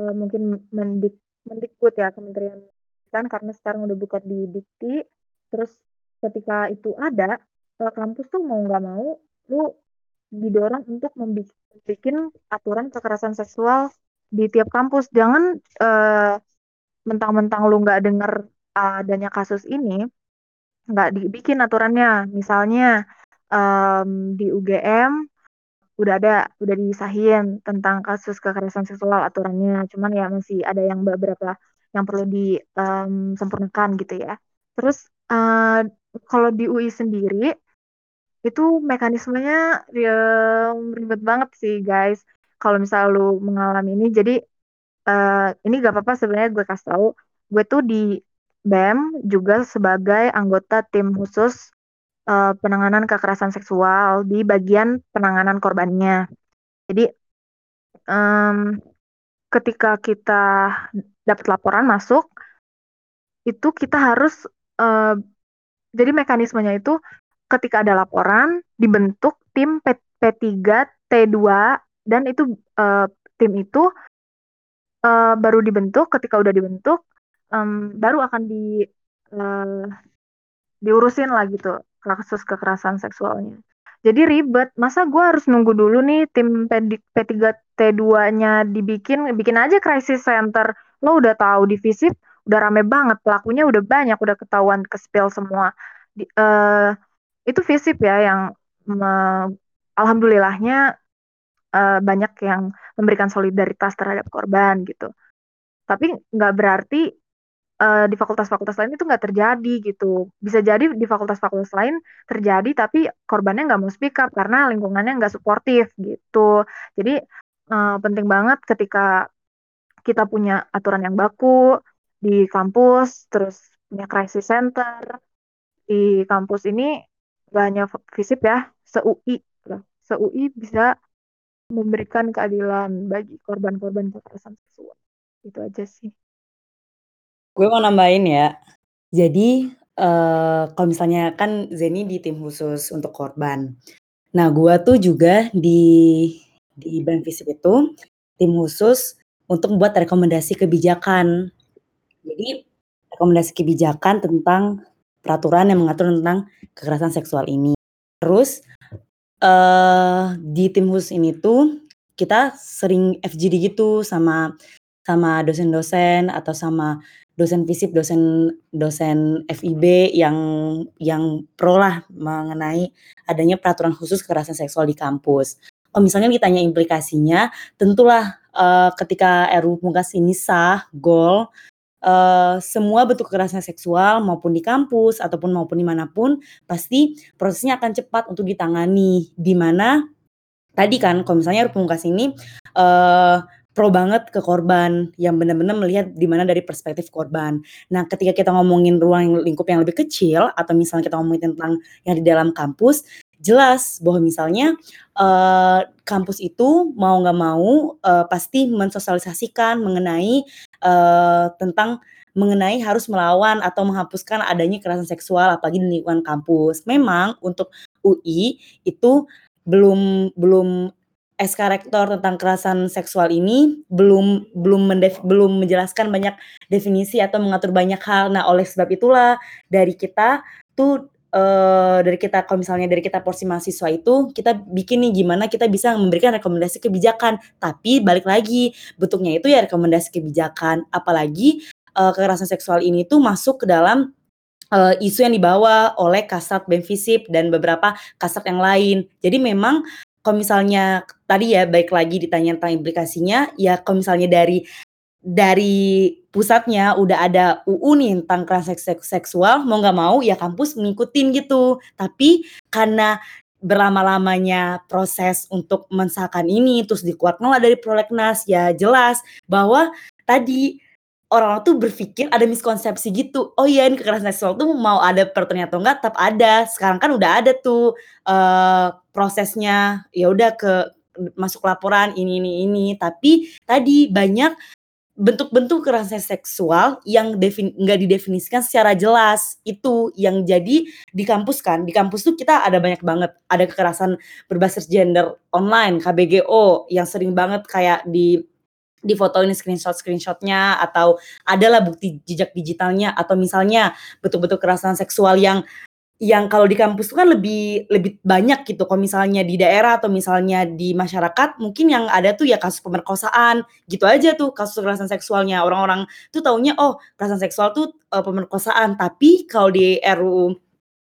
uh, mungkin mendik mendikbud ya kementerian kan karena sekarang udah buka di dikti. Terus ketika itu ada kampus tuh mau nggak mau lu didorong untuk membuat aturan kekerasan seksual di tiap kampus. Jangan uh, mentang-mentang lu nggak dengar adanya kasus ini nggak dibikin aturannya. Misalnya um, di UGM udah ada udah disahin tentang kasus kekerasan seksual aturannya. Cuman ya masih ada yang beberapa yang perlu disempurnakan gitu ya. Terus uh, kalau di UI sendiri itu mekanismenya ya, ribet banget sih guys. Kalau misal lu mengalami ini, jadi uh, ini gak apa-apa sebenarnya gue kasih tahu. Gue tuh di BEM juga sebagai anggota tim khusus uh, penanganan kekerasan seksual di bagian penanganan korbannya. Jadi um, ketika kita dapat laporan masuk, itu kita harus uh, jadi mekanismenya itu ketika ada laporan dibentuk tim P, P3 T2 dan itu uh, tim itu uh, baru dibentuk ketika udah dibentuk um, baru akan di uh, diurusin lah gitu kasus kekerasan seksualnya. Jadi ribet. Masa gue harus nunggu dulu nih tim P3 T2-nya dibikin bikin aja crisis center. Lo udah tahu di visit udah rame banget pelakunya udah banyak udah ketahuan ke spill semua. Di, uh, itu visip ya yang uh, alhamdulillahnya uh, banyak yang memberikan solidaritas terhadap korban gitu. Tapi nggak berarti uh, di fakultas-fakultas lain itu nggak terjadi gitu. Bisa jadi di fakultas-fakultas lain terjadi tapi korbannya nggak mau speak up karena lingkungannya nggak suportif gitu. Jadi uh, penting banget ketika kita punya aturan yang baku di kampus, terus punya crisis center di kampus ini banyak visip ya, se-UI Se-UI bisa memberikan keadilan bagi korban-korban kekerasan seksual. Itu aja sih. Gue mau nambahin ya. Jadi uh, kalau misalnya kan Zeni di tim khusus untuk korban. Nah, gue tuh juga di di Bank itu tim khusus untuk membuat rekomendasi kebijakan jadi rekomendasi kebijakan tentang peraturan yang mengatur tentang kekerasan seksual ini. Terus uh, di tim khusus ini tuh kita sering FGD gitu sama sama dosen-dosen atau sama dosen FISIP, dosen dosen FIB yang yang pro lah mengenai adanya peraturan khusus kekerasan seksual di kampus. Kalau misalnya ditanya implikasinya, tentulah uh, ketika RUU Pungkas ini sah, gol, uh, semua bentuk kekerasan seksual maupun di kampus ataupun maupun di mana pun pasti prosesnya akan cepat untuk ditangani. Di mana tadi kan kalau misalnya RUU Pungkas ini uh, pro banget ke korban yang benar-benar melihat di mana dari perspektif korban. Nah, ketika kita ngomongin ruang lingkup yang lebih kecil atau misalnya kita ngomongin tentang yang di dalam kampus, jelas bahwa misalnya uh, kampus itu mau nggak mau uh, pasti mensosialisasikan mengenai uh, tentang mengenai harus melawan atau menghapuskan adanya kekerasan seksual apalagi di lingkungan kampus. Memang untuk UI itu belum belum SK Rektor tentang kekerasan seksual ini belum belum mendef, belum menjelaskan banyak definisi atau mengatur banyak hal. Nah, oleh sebab itulah dari kita tuh uh, dari kita kalau misalnya dari kita porsi mahasiswa itu kita bikin nih gimana kita bisa memberikan rekomendasi kebijakan. Tapi balik lagi bentuknya itu ya rekomendasi kebijakan. Apalagi uh, kekerasan seksual ini tuh masuk ke dalam uh, isu yang dibawa oleh Kasat Bemfisip dan beberapa kasat yang lain. Jadi memang kalau misalnya tadi ya baik lagi ditanya tentang implikasinya, ya kalau misalnya dari dari pusatnya udah ada UU nih tentang kekerasan seks seksual, mau nggak mau ya kampus ngikutin gitu. Tapi karena berlama-lamanya proses untuk mensahkan ini terus dikeluarkan lah dari prolegnas ya jelas bahwa tadi orang tuh berpikir ada miskonsepsi gitu. Oh iya ini kekerasan seksual tuh mau ada peraturan atau enggak tetap ada. Sekarang kan udah ada tuh uh, prosesnya. Ya udah ke masuk laporan ini ini ini. Tapi tadi banyak bentuk-bentuk kekerasan seksual yang nggak didefinisikan secara jelas. Itu yang jadi di kampus kan. Di kampus tuh kita ada banyak banget. Ada kekerasan berbasis gender online KBGO yang sering banget kayak di di foto ini screenshot-screenshotnya atau adalah bukti jejak digitalnya. Atau misalnya betul-betul kekerasan seksual yang yang kalau di kampus itu kan lebih lebih banyak gitu. Kalau misalnya di daerah atau misalnya di masyarakat mungkin yang ada tuh ya kasus pemerkosaan. Gitu aja tuh kasus kekerasan seksualnya. Orang-orang tuh taunya oh kekerasan seksual tuh uh, pemerkosaan. Tapi kalau di RUU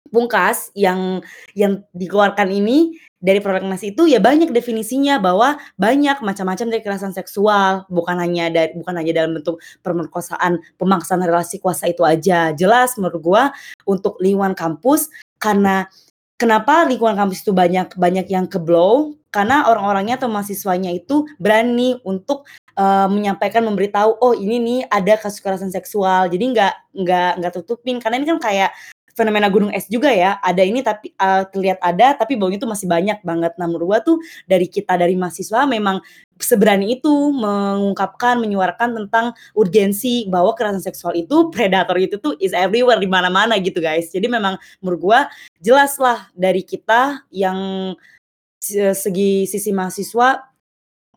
Pungkas yang yang dikeluarkan ini dari prolegnas itu ya banyak definisinya bahwa banyak macam-macam dari kekerasan seksual. Bukan hanya dari bukan hanya dalam bentuk pemerkosaan pemaksaan relasi kuasa itu aja. Jelas menurut gua untuk lingkungan kampus karena kenapa lingkungan kampus itu banyak banyak yang keblow? Karena orang-orangnya atau mahasiswanya itu berani untuk uh, menyampaikan memberitahu oh ini nih ada kasus kekerasan seksual. Jadi nggak nggak nggak tutupin. Karena ini kan kayak fenomena gunung es juga ya. Ada ini tapi uh, terlihat ada tapi baunya itu masih banyak banget. Menurut gua tuh dari kita dari mahasiswa memang seberani itu mengungkapkan, menyuarakan tentang urgensi bahwa kekerasan seksual itu predator itu tuh is everywhere di mana-mana gitu guys. Jadi memang menurut gua jelas lah dari kita yang segi sisi mahasiswa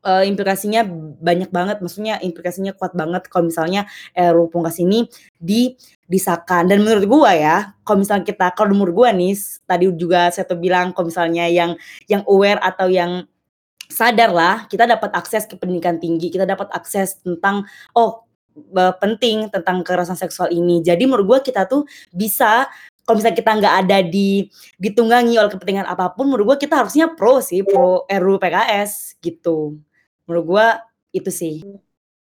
uh, implikasinya banyak banget, maksudnya implikasinya kuat banget kalau misalnya RUU Pungkas ini di disahkan. Dan menurut gua ya, kalau misalnya kita kalau umur gua nih, tadi juga saya tuh bilang kalau misalnya yang yang aware atau yang sadar lah, kita dapat akses ke pendidikan tinggi, kita dapat akses tentang oh penting tentang kekerasan seksual ini. Jadi menurut gua kita tuh bisa kalau misalnya kita nggak ada di ditunggangi oleh kepentingan apa pun, menurut gua kita harusnya pro sih, pro RUU PKS gitu. Menurut gue itu sih.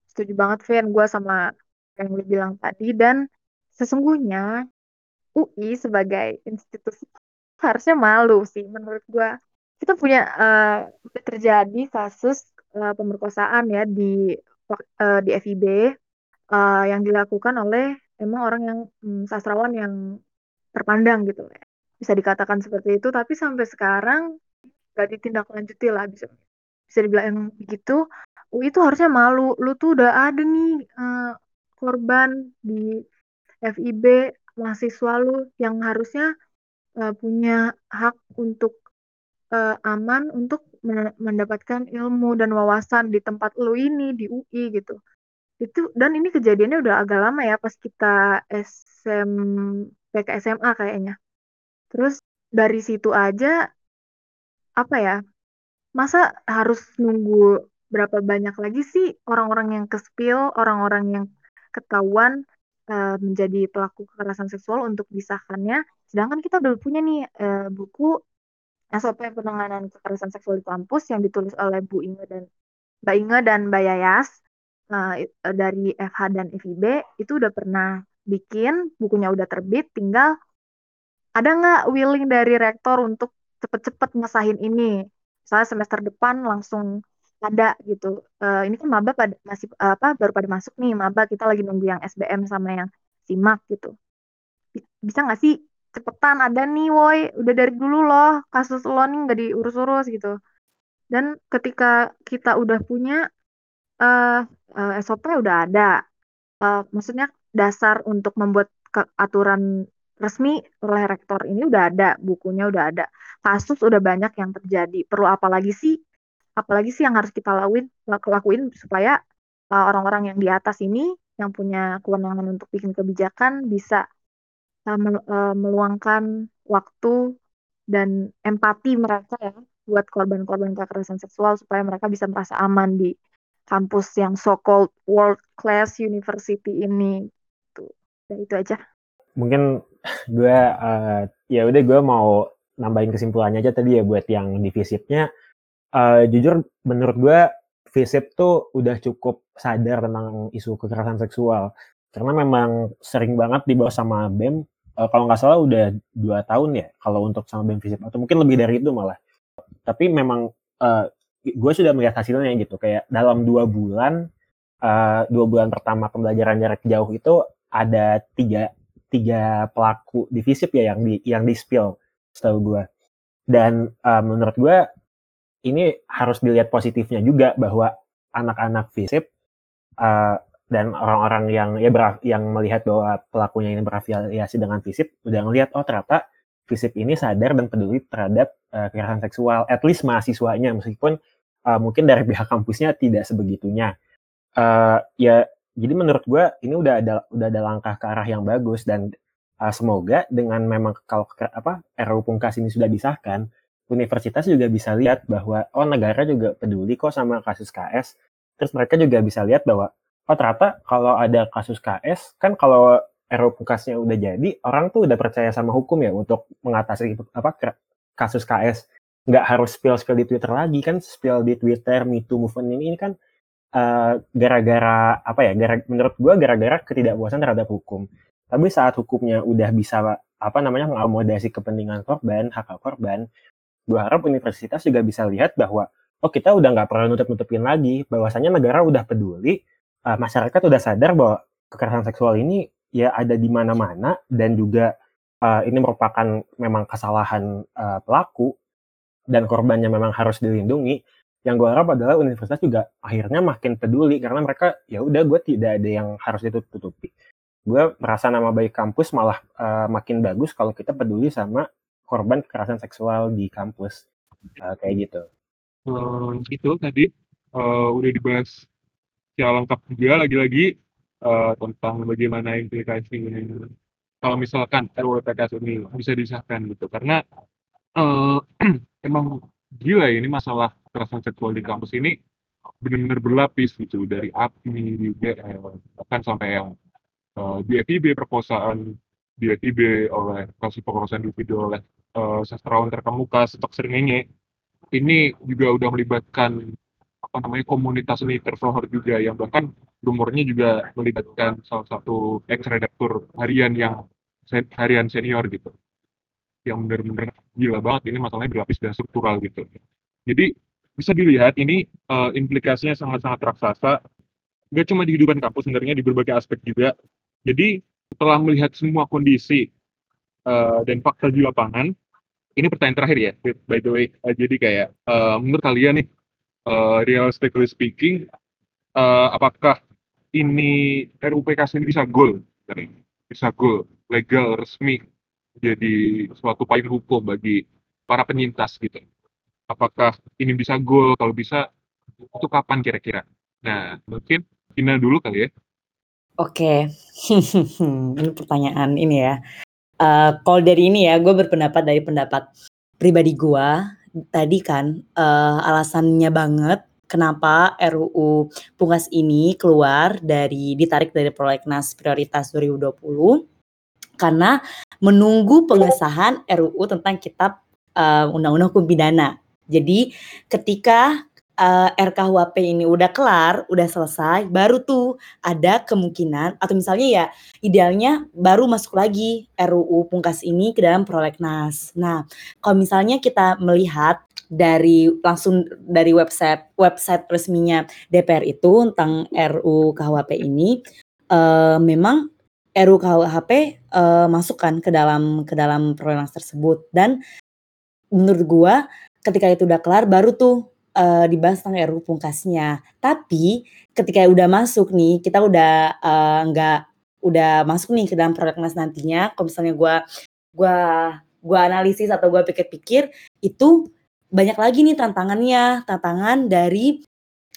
Setuju banget Vin, gue sama yang lu bilang tadi dan sesungguhnya UI sebagai institusi harusnya malu sih menurut gue. Kita punya uh, terjadi kasus uh, pemerkosaan ya di uh, di FIB uh, yang dilakukan oleh emang orang yang um, sastrawan yang terpandang gitu ya. Bisa dikatakan seperti itu tapi sampai sekarang gak ditindaklanjuti lah bisa bisa dibilang begitu UI itu harusnya malu. Lu tuh udah ada nih uh, korban di FIB mahasiswa lu yang harusnya uh, punya hak untuk uh, aman untuk mendapatkan ilmu dan wawasan di tempat lu ini di UI gitu. Itu dan ini kejadiannya udah agak lama ya pas kita SMP ke SMA kayaknya. Terus dari situ aja apa ya masa harus nunggu berapa banyak lagi sih orang-orang yang ke-spill, orang-orang yang ketahuan uh, menjadi pelaku kekerasan seksual untuk disahkannya. Sedangkan kita udah punya nih uh, buku SOP penanganan kekerasan seksual di kampus yang ditulis oleh Bu Inge dan Mbak Inge dan Mbak Yayas uh, dari FH dan FIB itu udah pernah bikin, bukunya udah terbit, tinggal ada nggak willing dari rektor untuk cepet-cepet ngesahin ini? Misalnya semester depan langsung ada gitu. Uh, ini kan maba pada masih uh, apa baru pada masuk nih maba kita lagi nunggu yang SBM sama yang simak gitu. Bisa nggak sih cepetan ada nih woi udah dari dulu loh kasus lo nih nggak diurus-urus gitu. Dan ketika kita udah punya uh, uh, SOP udah ada. Uh, maksudnya dasar untuk membuat aturan resmi oleh rektor ini udah ada, bukunya udah ada. Kasus udah banyak yang terjadi. Perlu apa lagi sih apalagi sih yang harus kita lakuin lakuin supaya uh, orang-orang yang di atas ini yang punya kewenangan untuk bikin kebijakan bisa uh, uh, meluangkan waktu dan empati mereka ya buat korban-korban kekerasan seksual supaya mereka bisa merasa aman di kampus yang so called world class university ini tuh ya itu aja mungkin gue uh, ya udah gue mau nambahin kesimpulannya aja tadi ya buat yang divisitnya uh, jujur menurut gue Visip tuh udah cukup sadar tentang isu kekerasan seksual. Karena memang sering banget dibawa sama BEM uh, kalau nggak salah udah dua tahun ya kalau untuk sama BEM Visip atau mungkin lebih dari itu malah. Tapi memang uh, gue sudah melihat hasilnya gitu. Kayak dalam dua bulan uh, dua bulan pertama pembelajaran jarak jauh itu ada tiga tiga pelaku di Visip ya yang di yang di spill setahu gue dan uh, menurut gue ini harus dilihat positifnya juga bahwa anak-anak FISIP uh, dan orang-orang yang ya ber, yang melihat bahwa pelakunya ini berafiliasi dengan FISIP udah ngelihat oh ternyata FISIP ini sadar dan peduli terhadap uh, kekerasan seksual at least mahasiswanya meskipun uh, mungkin dari pihak kampusnya tidak sebegitunya. Uh, ya jadi menurut gue ini udah ada udah ada langkah ke arah yang bagus dan uh, semoga dengan memang kalau apa RUU Pungkas ini sudah disahkan universitas juga bisa lihat bahwa oh negara juga peduli kok sama kasus KS. Terus mereka juga bisa lihat bahwa oh ternyata kalau ada kasus KS kan kalau RUU Pukasnya udah jadi orang tuh udah percaya sama hukum ya untuk mengatasi apa kasus KS. Nggak harus spill-spill di Twitter lagi kan spill di Twitter Me Too movement ini, ini kan gara gara-gara apa ya? Gara, menurut gua gara-gara ketidakpuasan terhadap hukum. Tapi saat hukumnya udah bisa apa namanya mengakomodasi kepentingan korban, hak hak korban, gue harap universitas juga bisa lihat bahwa oh kita udah nggak perlu nutup-nutupin lagi bahwasanya negara udah peduli uh, masyarakat udah sadar bahwa kekerasan seksual ini ya ada di mana-mana dan juga uh, ini merupakan memang kesalahan uh, pelaku dan korbannya memang harus dilindungi yang gue harap adalah universitas juga akhirnya makin peduli karena mereka ya udah gue tidak ada yang harus ditutup-tutupi. Gue merasa nama baik kampus malah uh, makin bagus kalau kita peduli sama korban kekerasan seksual di kampus. Uh, kayak gitu. Uh, itu tadi uh, udah dibahas secara lengkap juga lagi-lagi uh, tentang bagaimana implikasi kalau misalkan RUU PKS ini bisa disahkan gitu. Karena uh, emang gila ya ini masalah kekerasan seksual di kampus ini benar-benar berlapis gitu dari api juga bahkan sampai yang uh, di FIB perkosaan di FIB oleh kasus perkosaan individu oleh uh, sastrawan terkemuka stok Sringenge ini juga udah melibatkan apa namanya komunitas seni tersohor juga yang bahkan rumornya juga melibatkan salah satu ex redaktur harian yang harian senior gitu. Yang benar-benar gila banget ini masalahnya berlapis dan struktural gitu. Jadi bisa dilihat ini uh, implikasinya sangat-sangat raksasa. Nggak cuma di kehidupan kampus sebenarnya di berbagai aspek juga. Jadi setelah melihat semua kondisi uh, dan fakta di lapangan ini pertanyaan terakhir ya by the way. Uh, jadi kayak uh, menurut kalian nih uh, realistically speaking uh, apakah ini RUPK ini bisa goal? Bisa goal legal resmi jadi suatu payung hukum bagi para penyintas gitu apakah ini bisa goal? Kalau bisa itu kapan kira-kira? Nah mungkin Ina dulu kali ya. Oke, ini pertanyaan ini ya. Uh, dari ini ya, gue berpendapat dari pendapat pribadi gue tadi kan uh, alasannya banget kenapa RUU Pungkas ini keluar dari ditarik dari prolegnas prioritas 2020 karena menunggu pengesahan RUU tentang kitab uh, undang-undang hukum pidana. Jadi ketika uh, RKUHP ini udah kelar, udah selesai, baru tuh ada kemungkinan atau misalnya ya idealnya baru masuk lagi RUU Pungkas ini ke dalam prolegnas. Nah, kalau misalnya kita melihat dari langsung dari website website resminya DPR itu tentang RUU KUHP ini uh, memang RUU KUHP uh, masukkan ke dalam ke dalam prolegnas tersebut dan menurut gua ketika itu udah kelar baru tuh uh, dibahas tentang RUU Pungkasnya. Tapi ketika udah masuk nih, kita udah uh, nggak udah masuk nih ke dalam prolegnas nantinya. Kalau misalnya gue gua gua analisis atau gue pikir-pikir itu banyak lagi nih tantangannya, tantangan dari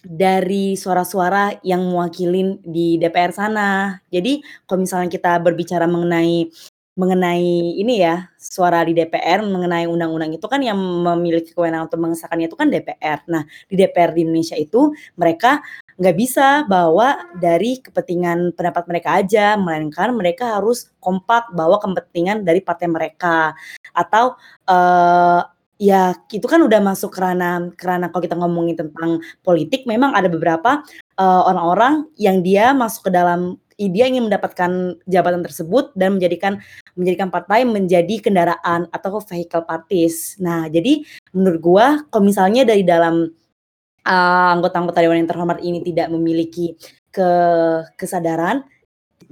dari suara-suara yang mewakilin di DPR sana. Jadi kalau misalnya kita berbicara mengenai mengenai ini ya, suara di DPR mengenai undang-undang itu kan yang memiliki kewenangan untuk mengesahkannya itu kan DPR. Nah, di DPR di Indonesia itu mereka nggak bisa bawa dari kepentingan pendapat mereka aja, melainkan mereka harus kompak bawa kepentingan dari partai mereka. Atau uh, ya itu kan udah masuk kerana kerana kalau kita ngomongin tentang politik memang ada beberapa uh, orang-orang yang dia masuk ke dalam dia ingin mendapatkan jabatan tersebut dan menjadikan menjadikan partai menjadi kendaraan atau vehicle parties. Nah, jadi menurut gua kalau misalnya dari dalam uh, anggota-anggota dewan yang terhormat ini tidak memiliki ke kesadaran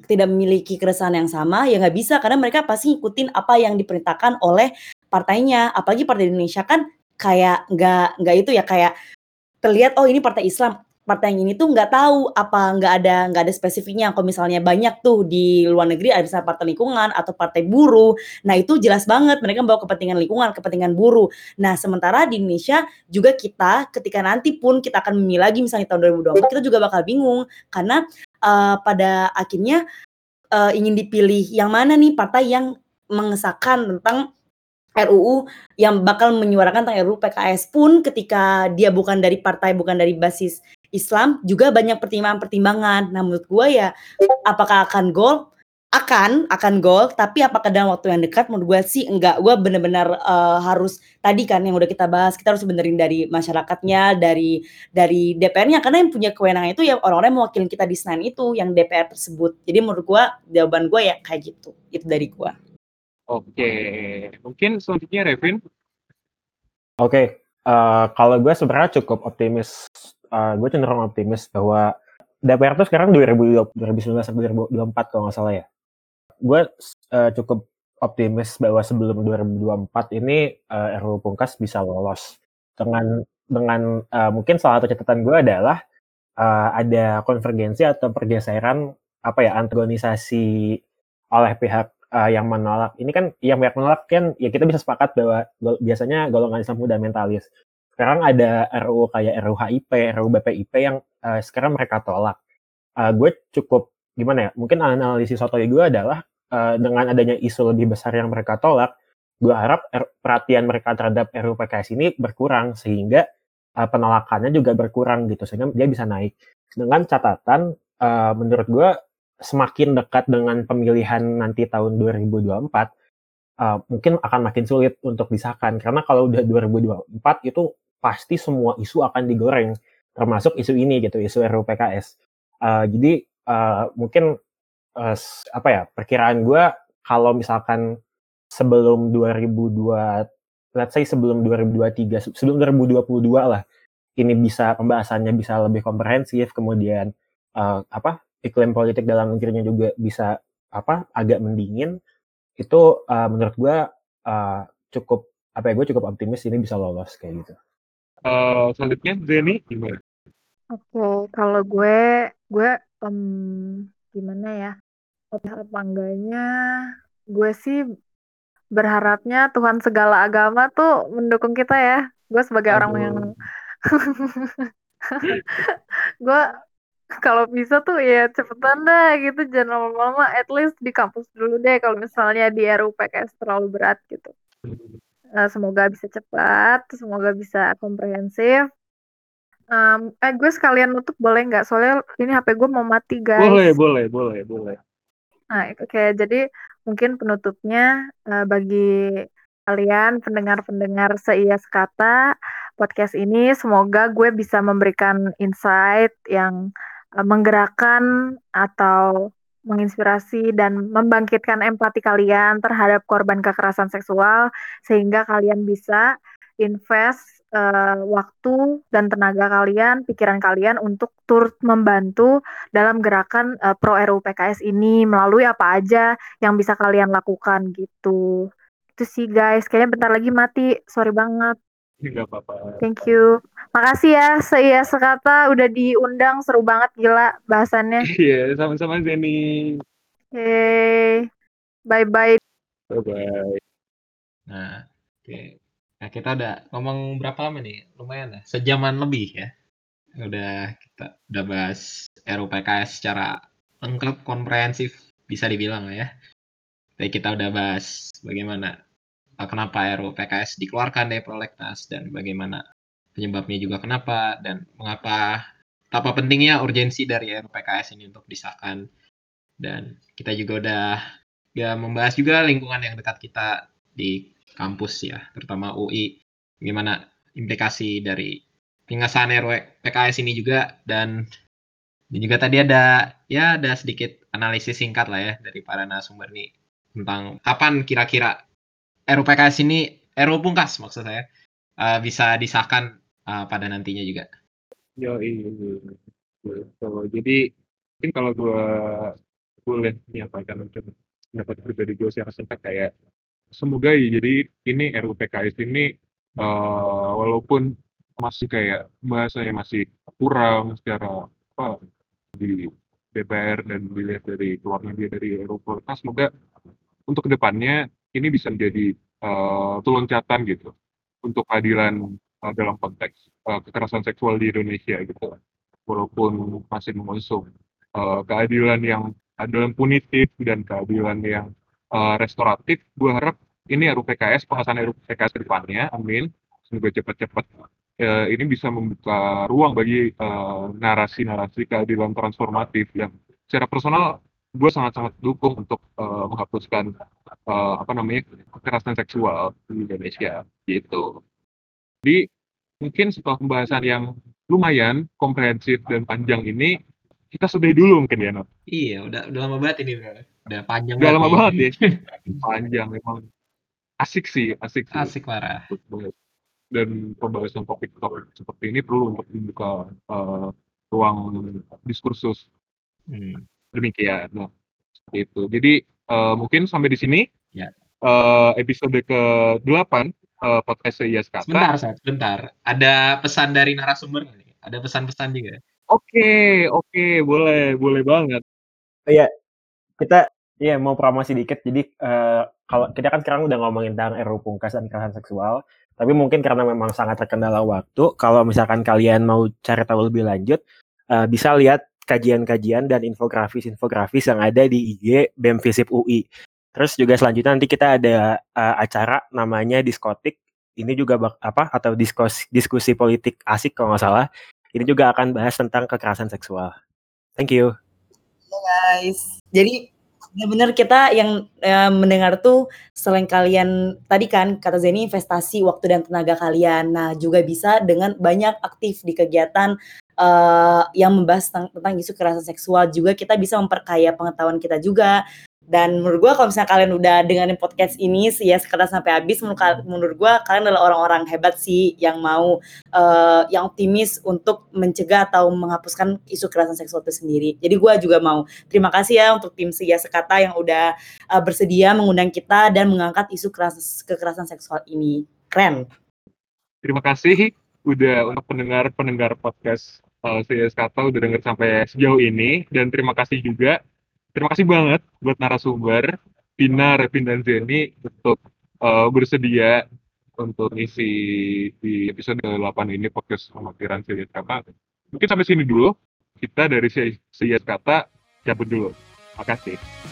tidak memiliki keresahan yang sama ya nggak bisa karena mereka pasti ngikutin apa yang diperintahkan oleh partainya apalagi partai Indonesia kan kayak nggak nggak itu ya kayak terlihat oh ini partai Islam partai yang ini tuh nggak tahu apa nggak ada nggak ada spesifiknya. Kalau misalnya banyak tuh di luar negeri ada misalnya partai lingkungan atau partai buruh nah itu jelas banget mereka bawa kepentingan lingkungan kepentingan buruh. Nah sementara di Indonesia juga kita ketika nanti pun kita akan memilih lagi misalnya tahun 2024 kita juga bakal bingung. Karena uh, pada akhirnya uh, ingin dipilih yang mana nih partai yang mengesahkan tentang RUU yang bakal menyuarakan tentang RUU PKS pun ketika dia bukan dari partai, bukan dari basis Islam juga banyak pertimbangan-pertimbangan. Nah, menurut gue ya apakah akan gol? Akan, akan gol, tapi apakah dalam waktu yang dekat menurut gue sih enggak. Gue bener-bener uh, harus tadi kan yang udah kita bahas, kita harus benerin dari masyarakatnya, dari dari DPR-nya karena yang punya kewenangan itu ya orang-orang yang mewakili kita di Senayan itu yang DPR tersebut. Jadi menurut gue jawaban gue ya kayak gitu. Itu dari gue. Oke, mungkin selanjutnya Revin. Oke, uh, kalau gue sebenarnya cukup optimis uh, gue cenderung optimis bahwa DPR tuh sekarang 2020, 2019 sampai 2024 kalau nggak salah ya. Gue uh, cukup optimis bahwa sebelum 2024 ini uh, RUU Pungkas bisa lolos dengan dengan uh, mungkin salah satu catatan gue adalah uh, ada konvergensi atau pergeseran apa ya antagonisasi oleh pihak uh, yang menolak. Ini kan yang pihak menolak kan ya kita bisa sepakat bahwa biasanya golongan Islam fundamentalis sekarang ada RUU kayak RUU HIP, RUU BPIP yang uh, sekarang mereka tolak. Uh, gue cukup gimana ya? Mungkin analisis soto gue adalah uh, dengan adanya isu lebih besar yang mereka tolak, gue harap er, perhatian mereka terhadap RUU PKS ini berkurang sehingga uh, penolakannya juga berkurang gitu sehingga dia bisa naik. Dengan catatan uh, menurut gue semakin dekat dengan pemilihan nanti tahun 2024 uh, mungkin akan makin sulit untuk disahkan karena kalau udah 2024 itu pasti semua isu akan digoreng termasuk isu ini gitu isu RUU PKS uh, jadi uh, mungkin uh, apa ya perkiraan gue kalau misalkan sebelum 2002 let's say sebelum 2023 sebelum 2022 lah ini bisa pembahasannya bisa lebih komprehensif kemudian uh, apa iklim politik dalam negerinya juga bisa apa agak mendingin itu uh, menurut gue uh, cukup apa ya gue cukup optimis ini bisa lolos kayak gitu. Uh, selanjutnya Zeni gimana? Oke, okay, kalau gue, gue um, gimana ya? Apa enggaknya? Gue sih berharapnya Tuhan segala agama tuh mendukung kita ya. Gue sebagai Aduh. orang yang gue kalau bisa tuh ya cepetan dah gitu jangan lama-lama at least di kampus dulu deh kalau misalnya di RUU PKS terlalu berat gitu. Uh, semoga bisa cepat, semoga bisa komprehensif. Um, eh gue sekalian nutup boleh nggak? Soalnya ini HP gue mau mati guys. Boleh, boleh, boleh, boleh. Nah, oke. Jadi mungkin penutupnya uh, bagi kalian pendengar-pendengar seia sekata podcast ini semoga gue bisa memberikan insight yang uh, menggerakkan atau menginspirasi dan membangkitkan empati kalian terhadap korban kekerasan seksual sehingga kalian bisa invest uh, waktu dan tenaga kalian, pikiran kalian untuk turut membantu dalam gerakan uh, pro RUU PKS ini melalui apa aja yang bisa kalian lakukan gitu. Itu sih guys, kayaknya bentar lagi mati. Sorry banget. Enggak apa-apa. Thank you. Makasih ya, saya sekata udah diundang seru banget gila bahasannya. Iya, sama-sama Zeni. Oke. Bye bye. Bye bye. Nah, oke. Okay. Nah, kita udah ngomong berapa lama nih? Lumayan ya, sejaman lebih ya. Udah kita udah bahas RUU PKS secara lengkap, komprehensif, bisa dibilang ya. Jadi kita udah bahas bagaimana kenapa RUU PKS dikeluarkan dari prolegnas dan bagaimana penyebabnya juga kenapa dan mengapa apa pentingnya urgensi dari RUU PKS ini untuk disahkan. Dan kita juga udah ya membahas juga lingkungan yang dekat kita di kampus ya, terutama UI, gimana implikasi dari pengesahan RW PKS ini juga dan dan juga tadi ada ya ada sedikit analisis singkat lah ya dari para narasumber nih tentang kapan kira-kira RUU PKS ini RUU Pungkas maksud saya uh, bisa disahkan uh, pada nantinya juga. Yo, iya. So, jadi mungkin kalau gue boleh menyampaikan pendapat pribadi gue secara singkat kayak semoga ya jadi ini RUU PKS ini uh, walaupun masih kayak bahasanya masih kurang secara apa di DPR dan dilihat dari keluarnya dia dari RUU PKS semoga untuk ke depannya ini bisa menjadi uh, loncatan gitu untuk keadilan uh, dalam konteks uh, kekerasan seksual di Indonesia gitu walaupun masih mengusung uh, keadilan yang keadilan punitif dan keadilan yang uh, restoratif, gue harap ini RUU PKS, pengesahan RUU PKS depannya, amin. Semoga cepat-cepat uh, ini bisa membuka ruang bagi narasi-narasi uh, keadilan transformatif yang secara personal gue sangat-sangat dukung untuk uh, menghapuskan uh, apa namanya kekerasan seksual di Indonesia gitu. Jadi mungkin setelah pembahasan yang lumayan komprehensif dan panjang ini kita sudahi dulu mungkin ya, Not. Iya, udah udah lama banget ini, bro. Udah panjang udah lama banget ya. panjang memang. Asik sih, asik sih. Asik parah. Dan pembahasan topik-topik seperti ini perlu untuk membuka uh, ruang diskursus. Hmm. Demikian. Nah, itu. Jadi uh, mungkin sampai di sini. Ya. Uh, episode ke-8 uh, podcast Iya Kata. Sebentar, sebentar. Ada pesan dari narasumber nih. Ada pesan-pesan juga. Oke, oke, boleh, boleh banget. Iya, kita iya mau promosi dikit. Jadi uh, kalau kita kan sekarang udah ngomongin tentang RUU Pungkas dan kekerasan seksual, tapi mungkin karena memang sangat terkendala waktu, kalau misalkan kalian mau cari tahu lebih lanjut, uh, bisa lihat kajian-kajian dan infografis-infografis yang ada di IG BEM Visip UI. Terus juga selanjutnya nanti kita ada uh, acara namanya diskotik. Ini juga bak, apa atau diskusi diskusi politik asik kalau nggak salah ini juga akan bahas tentang kekerasan seksual. Thank you. Ya guys. Jadi benar-benar kita yang eh, mendengar tuh selain kalian tadi kan kata Zeni investasi waktu dan tenaga kalian. Nah, juga bisa dengan banyak aktif di kegiatan uh, yang membahas tentang, tentang isu kekerasan seksual juga kita bisa memperkaya pengetahuan kita juga dan menurut gue kalau misalnya kalian udah dengerin podcast ini sih ya sekedar sampai habis menurut, gue kalian adalah orang-orang hebat sih yang mau uh, yang optimis untuk mencegah atau menghapuskan isu kekerasan seksual itu sendiri. Jadi gue juga mau terima kasih ya untuk tim Sia Sekata yang udah uh, bersedia mengundang kita dan mengangkat isu kekerasan seksual ini. Keren. Terima kasih udah untuk pendengar-pendengar podcast uh, Sia Sekata udah denger sampai sejauh ini dan terima kasih juga terima kasih banget buat narasumber Pina, Revin, dan Zeni untuk uh, bersedia untuk isi di episode 8 ini podcast pemikiran Siyas Kata. Mungkin sampai sini dulu. Kita dari Siyas Kata cabut dulu. Makasih.